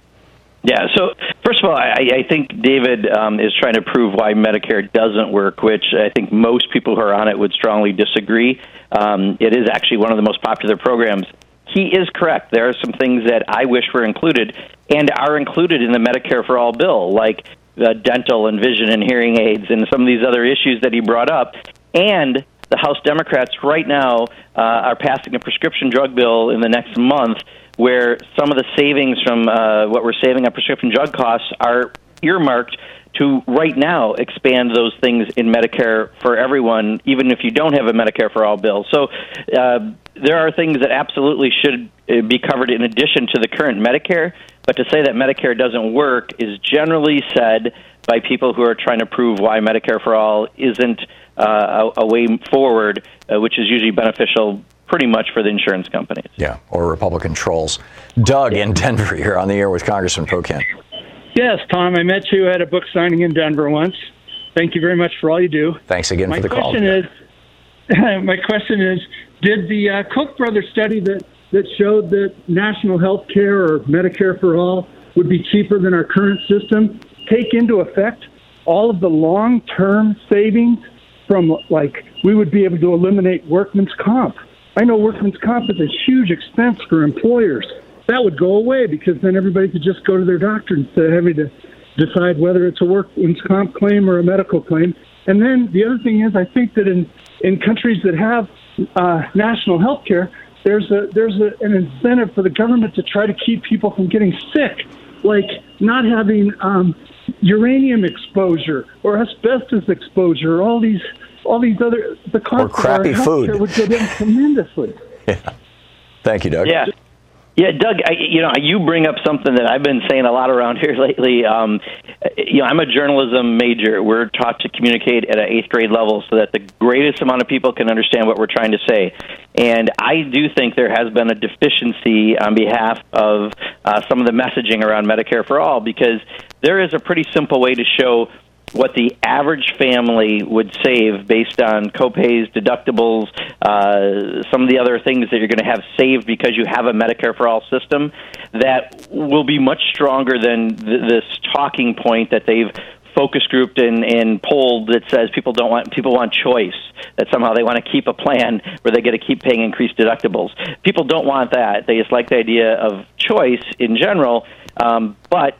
Yeah, so first of all, I, I think David um, is trying to prove why Medicare doesn't work, which I think most people who are on it would strongly disagree. Um, it is actually one of the most popular programs. He is correct. There are some things that I wish were included and are included in the Medicare for All bill, like uh, dental and vision and hearing aids and some of these other issues that he brought up. And the House Democrats right now uh, are passing a prescription drug bill in the next month where some of the savings from uh, what we're saving on prescription drug costs are earmarked to right now expand those things in Medicare for everyone, even if you don't have a Medicare for all bill. So uh, there are things that absolutely should uh, be covered in addition to the current Medicare. But to say that Medicare doesn't work is generally said by people who are trying to prove why Medicare for all isn't uh, a, a, way forward, uh, which is usually beneficial pretty much for the insurance companies. Yeah, or Republican trolls. Doug in Denver, you're on the air with Congressman Pocan. Yes, Tom, I met you at a book signing in Denver once. Thank you very much for all you do. Thanks again my for the call. question is, my question is, did the uh, Koch brothers study that that showed that national health care or Medicare for all would be cheaper than our current system take into effect all of the long-term savings from like we would be able to eliminate workman's comp. I know workman's comp is a huge expense for employers. That would go away because then everybody could just go to their doctor instead of having to decide whether it's a workman's comp claim or a medical claim. And then the other thing is, I think that in in countries that have uh, national health care, there's a there's a, an incentive for the government to try to keep people from getting sick, like not having um, uranium exposure or asbestos exposure, or all these all these other the cost Or crappy of our food. healthcare would go down tremendously. yeah. Thank you, Doug. Yeah. Yeah, Doug, I, you know, you bring up something that I've been saying a lot around here lately. Um, you know, I'm a journalism major. We're taught to communicate at an eighth grade level so that the greatest amount of people can understand what we're trying to say. And I do think there has been a deficiency on behalf of uh, some of the messaging around Medicare for All because there is a pretty simple way to show what the average family would save based on copays, deductibles, uh, some of the other things that you're going to have saved because you have a Medicare for all system that will be much stronger than th- this talking point that they've focus grouped and, and polled that says people don't want people want choice that somehow they want to keep a plan where they get to keep paying increased deductibles. People don't want that. They just like the idea of choice in general um, but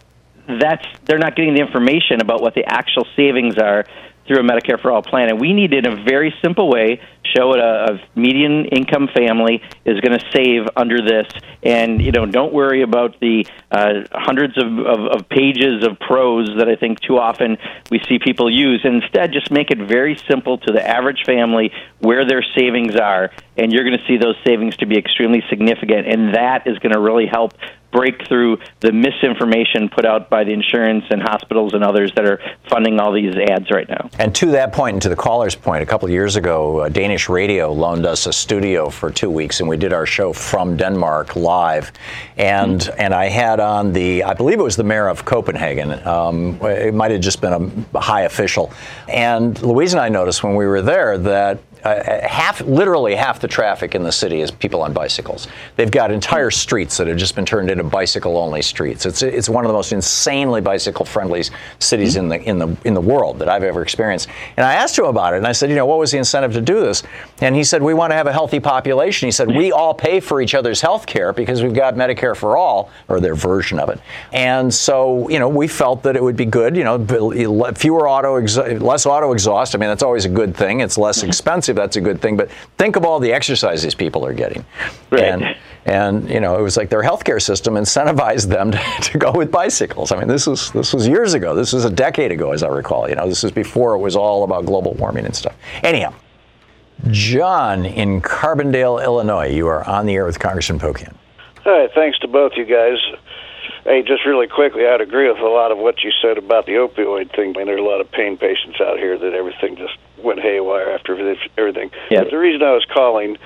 that's they're not getting the information about what the actual savings are through a Medicare for All plan. And we need, in a very simple way, show what a, a median income family is going to save under this. And you know, don't worry about the uh, hundreds of, of, of pages of prose that I think too often we see people use. And instead, just make it very simple to the average family where their savings are, and you're going to see those savings to be extremely significant. And that is going to really help break through the misinformation put out by the insurance and hospitals and others that are funding all these ads right now. And to that point, and to the caller's point, a couple of years ago, uh, Danish radio loaned us a studio for two weeks, and we did our show from Denmark live. And and I had on the, I believe it was the mayor of Copenhagen. Um, it might have just been a high official. And Louise and I noticed when we were there that uh, half, literally half the traffic in the city is people on bicycles. They've got entire streets that have just been turned into bicycle-only streets. It's it's one of the most insanely bicycle-friendly cities in the in the in the world that I've ever experienced. And I asked him about it, and I said, you know, what was the incentive to do this? And he said, we want to have a healthy population. He said, we all pay for each other's health care because we've got Medicare for all, or their version of it. And so, you know, we felt that it would be good, you know, fewer auto, exha- less auto exhaust. I mean, that's always a good thing. It's less expensive. That's a good thing. But think of all the exercise these people are getting. Right. And, and you know, it was like their healthcare system incentivized them to, to go with bicycles. I mean, this was this was years ago. This was a decade ago, as I recall. You know, this was before it was all about global warming and stuff. Anyhow, John in Carbondale, Illinois, you are on the air with Congressman Pocan. Hi, thanks to both you guys. Hey, just really quickly, I'd agree with a lot of what you said about the opioid thing. I mean, there are a lot of pain patients out here that everything just went haywire after everything. Yeah. But the reason I was calling,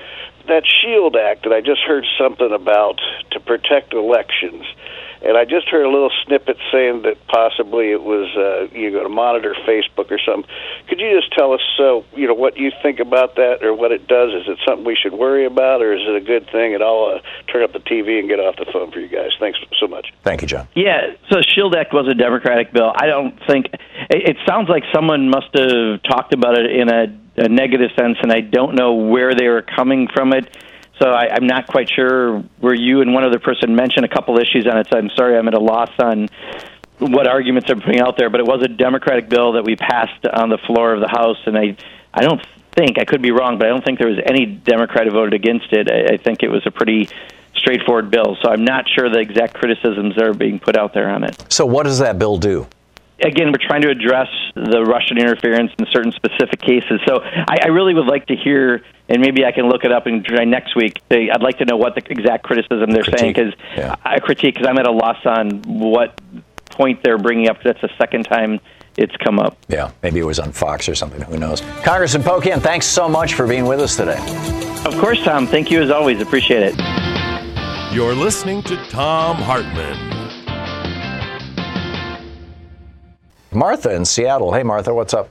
that SHIELD Act that I just heard something about to protect elections, and I just heard a little snippet saying that possibly it was uh, you're going to monitor Facebook or something. Could you just tell us, so you know, what you think about that or what it does? Is it something we should worry about, or is it a good thing? And I'll uh, turn up the TV and get off the phone for you guys. Thanks so much. Thank you, John. Yeah, so Shield Act was a Democratic bill. I don't think it, it sounds like someone must have talked about it in a, a negative sense, and I don't know where they were coming from it. So I, I'm not quite sure where you and one other person mentioned a couple issues on it. So I'm sorry, I'm at a loss on what arguments are putting out there. But it was a Democratic bill that we passed on the floor of the House, and I I don't think I could be wrong, but I don't think there was any Democrat who voted against it. I, I think it was a pretty straightforward bill. So I'm not sure the exact criticisms that are being put out there on it. So, what does that bill do? Again, we're trying to address the Russian interference in certain specific cases. So I, I really would like to hear, and maybe I can look it up and try next week. They, I'd like to know what the exact criticism they're saying because I critique because I'm at a loss on what point they're bringing up. That's the second time it's come up. Yeah, maybe it was on Fox or something. Who knows? Congressman Pocan, thanks so much for being with us today. Of course, Tom. Thank you as always. Appreciate it. You're listening to Thom Hartmann. Martha in Seattle. Hey, Martha, what's up?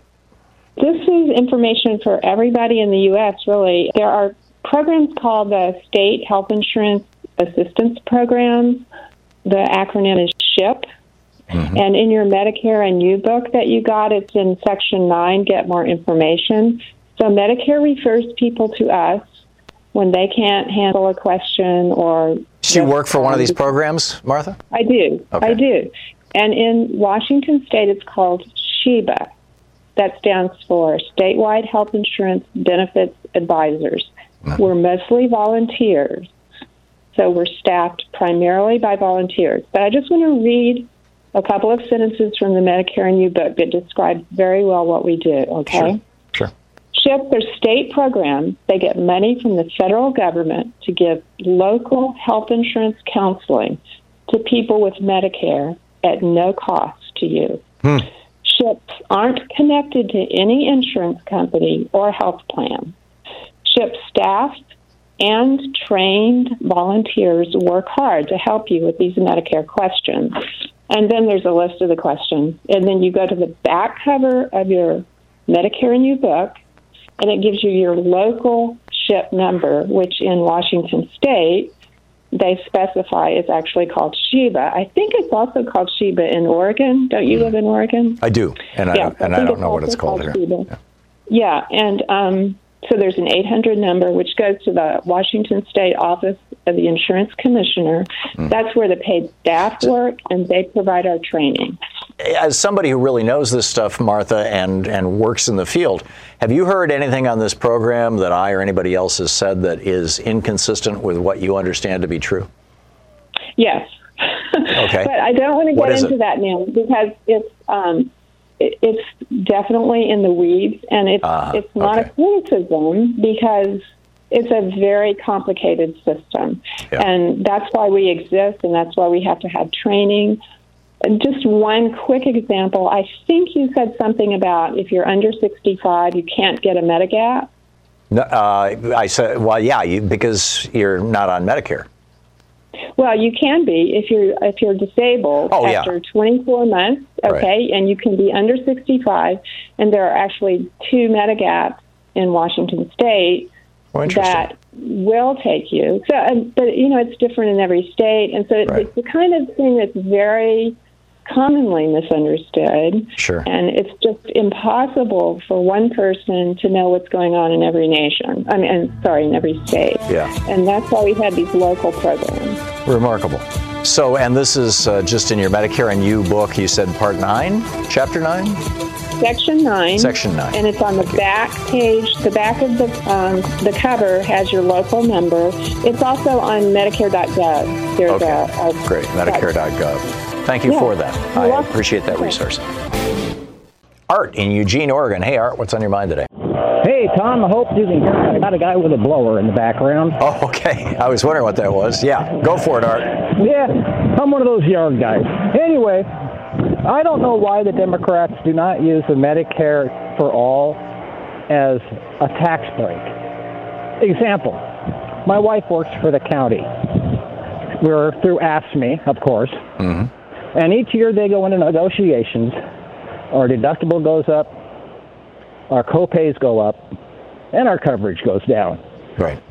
This is information for everybody in the U.S., really. There are programs called the State Health Insurance Assistance Programs. The acronym is SHIP. Mm-hmm. And in your Medicare and You book that you got, it's in Section 9, Get More Information. So Medicare refers people to us when they can't handle a question or. Do you work for one of these programs, Martha? I do. Okay. I do. And in Washington State, it's called SHIBA. That stands for Statewide Health Insurance Benefits Advisors. Mm-hmm. We're mostly volunteers, so we're staffed primarily by volunteers. But I just want to read a couple of sentences from the Medicare and You book that describe very well what we do, okay? Sure. sure. SHIP, they're state program, They get money from the federal government to give local health insurance counseling to people with Medicare at no cost to you. Hmm. SHIPs aren't connected to any insurance company or health plan. SHIP staff and trained volunteers work hard to help you with these Medicare questions. And then there's a list of the questions. And then you go to the back cover of your Medicare and You book, and it gives you your local SHIP number, which in Washington State, they specify is actually called SHIBA. I think it's also called SHIBA in Oregon. Don't you live in Oregon? I do, and I, Yeah, and I I don't know what it's called called here. SHIBA. Yeah, and um, so there's an 800 number which goes to the Washington State Office of the Insurance Commissioner. Hmm. That's where the paid staff work, and they provide our training. As somebody who really knows this stuff, Martha, and, and works in the field, have you heard anything on this program that I or anybody else has said that is inconsistent with what you understand to be true? Yes. Okay. but I don't want to get into it? that now because it's um, it, it's definitely in the weeds, and it's Ah, it's not a criticism because it's a very complicated system, and that's why we exist, and that's why we have to have training. Just one quick example. I think you said something about if you're under 65, you can't get a Medigap. No, uh, I said, well, yeah, you, because you're not on Medicare. Well, you can be if you're if you're disabled Oh, yeah. after 24 months, okay, and you can be under 65. And there are actually two Medigaps in Washington State Oh, that will take you. So, but you know, it's different in every state, and so it, it's the kind of thing that's very commonly misunderstood. Sure. And it's just impossible for one person to know what's going on in every nation. I mean, and, sorry, in every state. Yeah. And that's why we have these local programs. Remarkable. So, and this is uh, just in your Medicare and You book. You said Part Nine, Chapter Nine. Section nine. Section nine. And it's on the back page. The back of the um, the cover has your local number. It's also on Medicare.gov. There's Okay. a, a Great. Medicare.gov. Thank you Yeah. for that. You're I welcome. appreciate that resource. Art in Eugene, Oregon. Hey, Art, what's on your mind today? Hey, Tom, I hope you can hear me. I got a guy with a blower in the background. Oh, okay. I was wondering what that was. Yeah, go for it, Art. Yeah, I'm one of those yard guys. Anyway, I don't know why the Democrats do not use the Medicare for all as a tax break. Example, my wife works for the county. We're through AFSCME, of course. Mm-hmm. And each year they go into negotiations. Our deductible goes up, our copays go up, and our coverage goes down. Right.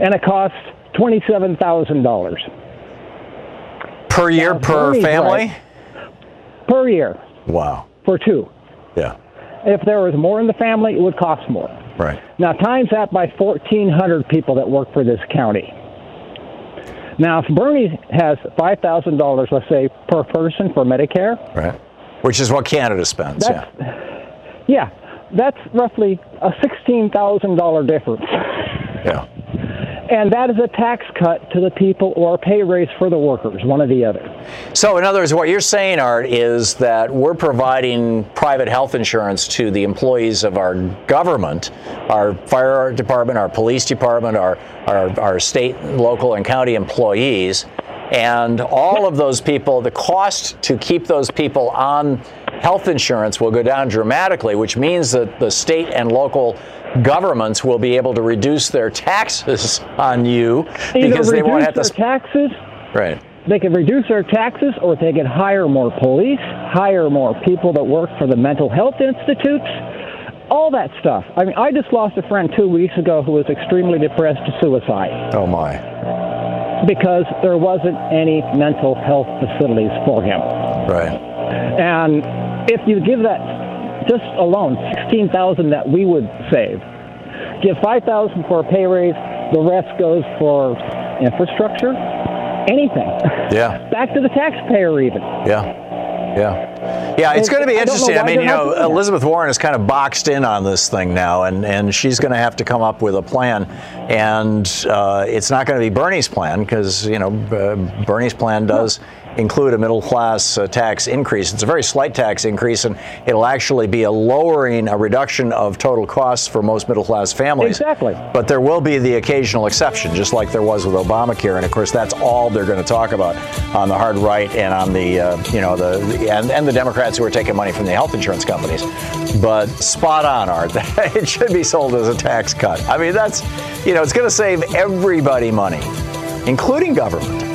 And it costs twenty-seven thousand dollars Per year, per family? per year Wow. for two. Yeah. If there was more in the family, it would cost more. Right. Now times that by fourteen hundred people that work for this county. Now, if Bernie has five thousand dollars, let's say per person for Medicare, Right. Which is what Canada spends. Yeah. Yeah, that's roughly a sixteen thousand dollar difference. Yeah. And that is a tax cut to the people or pay raise for the workers, one or the other. So, in other words, what you're saying, Art, is that we're providing private health insurance to the employees of our government, our fire department, our police department, our, our, our state, local, and county employees. And all of those people, the cost to keep those people on health insurance will go down dramatically, which means that the state and local governments will be able to reduce their taxes on you Either because they won't have reduce to. their taxes. Right. They could reduce their taxes, or they can hire more police, hire more people that work for the mental health institutes, all that stuff. I mean, I just lost a friend two weeks ago who was extremely depressed to suicide. Oh my. Because there wasn't any mental health facilities for him. Right. And if you give that just alone, sixteen thousand that we would save, give five thousand for a pay raise, the rest goes for infrastructure, anything. Yeah. Back to the taxpayer, even. Yeah. Yeah. Yeah, it's going to be I interesting. I why mean, you know. Elizabeth Warren is kind of boxed in on this thing now, and, and she's going to have to come up with a plan. And uh, it's not going to be Bernie's plan because, you know, uh, Bernie's plan does include a middle class uh, tax increase. It's a very slight tax increase, and it'll actually be a lowering, a reduction of total costs for most middle class families. Exactly. But there will be the occasional exception, just like there was with Obamacare, and of course that's all they're going to talk about on the hard right and on the uh, you know the, the and, and the Democrats who are taking money from the health insurance companies. But spot on, Art. it should be sold as a tax cut. I mean that's you know it's going to save everybody money, including government.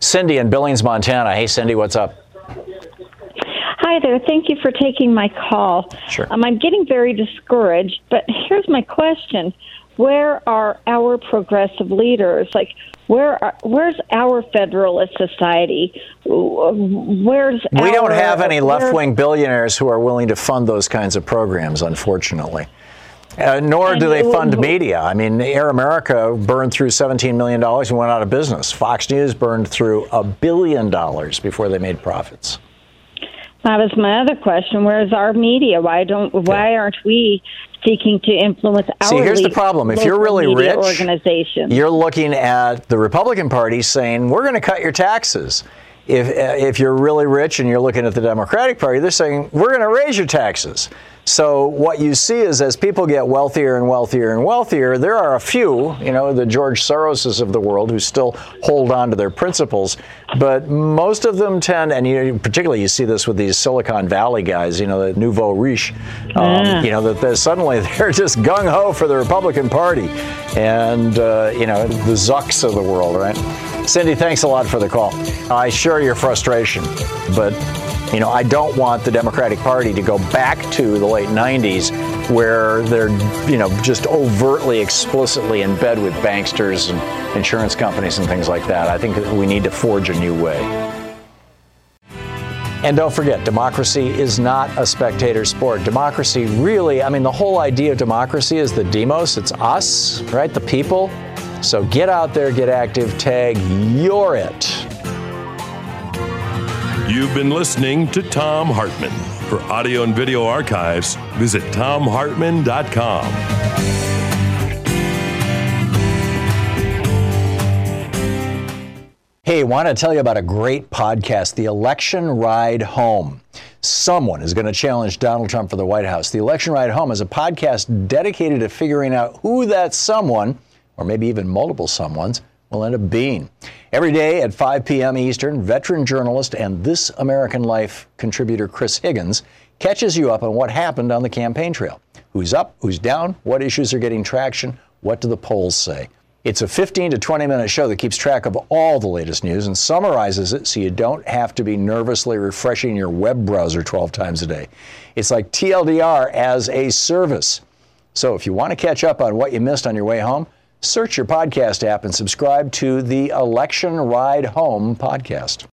Cindy in Billings, Montana. Hey, Cindy, what's up? Hi there. Thank you for taking my call. Sure. Um, I'm getting very discouraged, but here's my question: Where are our progressive leaders? Like, where are, where's our Federalist Society? Where's We don't have any left wing billionaires who are willing to fund those kinds of programs, unfortunately. Uh, nor do they And- fund media. I mean, Air America burned through $17 million and went out of business. Fox News burned through a billion dollars before they made profits. That was my other question. Where's our media? Why don't? Why aren't we seeking to influence our? See, here's the problem. If you're really rich, organizations. you're looking at the Republican Party saying, we're going to cut your taxes. If, uh, if you're really rich and you're looking at the Democratic Party, they're saying, we're going to raise your taxes. So what you see is as people get wealthier and wealthier and wealthier, there are a few, you know, the George Soroses of the world who still hold on to their principles, but most of them tend, and you, particularly you see this with these Silicon Valley guys, you know, the nouveau riche, um, Yeah. you know, that they're, suddenly they're just gung ho for the Republican Party, and uh, you know, the Zucks of the world, right? Cindy, thanks a lot for the call. I share your frustration, but you know, I don't want the Democratic Party to go back to the late 90s where they're, you know, just overtly, explicitly in bed with banksters and insurance companies and things like that. I think we need to forge a new way. And don't forget, democracy is not a spectator sport. Democracy really, I mean, the whole idea of democracy is the demos, it's us, right? The people. So get out there, get active, tag, you're it. You've been listening to Thom Hartmann. For audio and video archives, visit thomhartmann.com. Hey, want to tell you about a great podcast, The Election Ride Home. Someone is going to challenge Donald Trump for the White House. The Election Ride Home is a podcast dedicated to figuring out who that someone, or maybe even multiple someones, will end up being. Every day at 5 p.m. Eastern, veteran journalist and This American Life contributor Chris Higgins catches you up on what happened on the campaign trail. Who's up, who's down, what issues are getting traction, what do the polls say? It's a 15 to 20 minute show that keeps track of all the latest news and summarizes it so you don't have to be nervously refreshing your web browser 12 times a day. It's like TLDR as a service. So if you want to catch up on what you missed on your way home, search your podcast app and subscribe to the Election Ride Home podcast.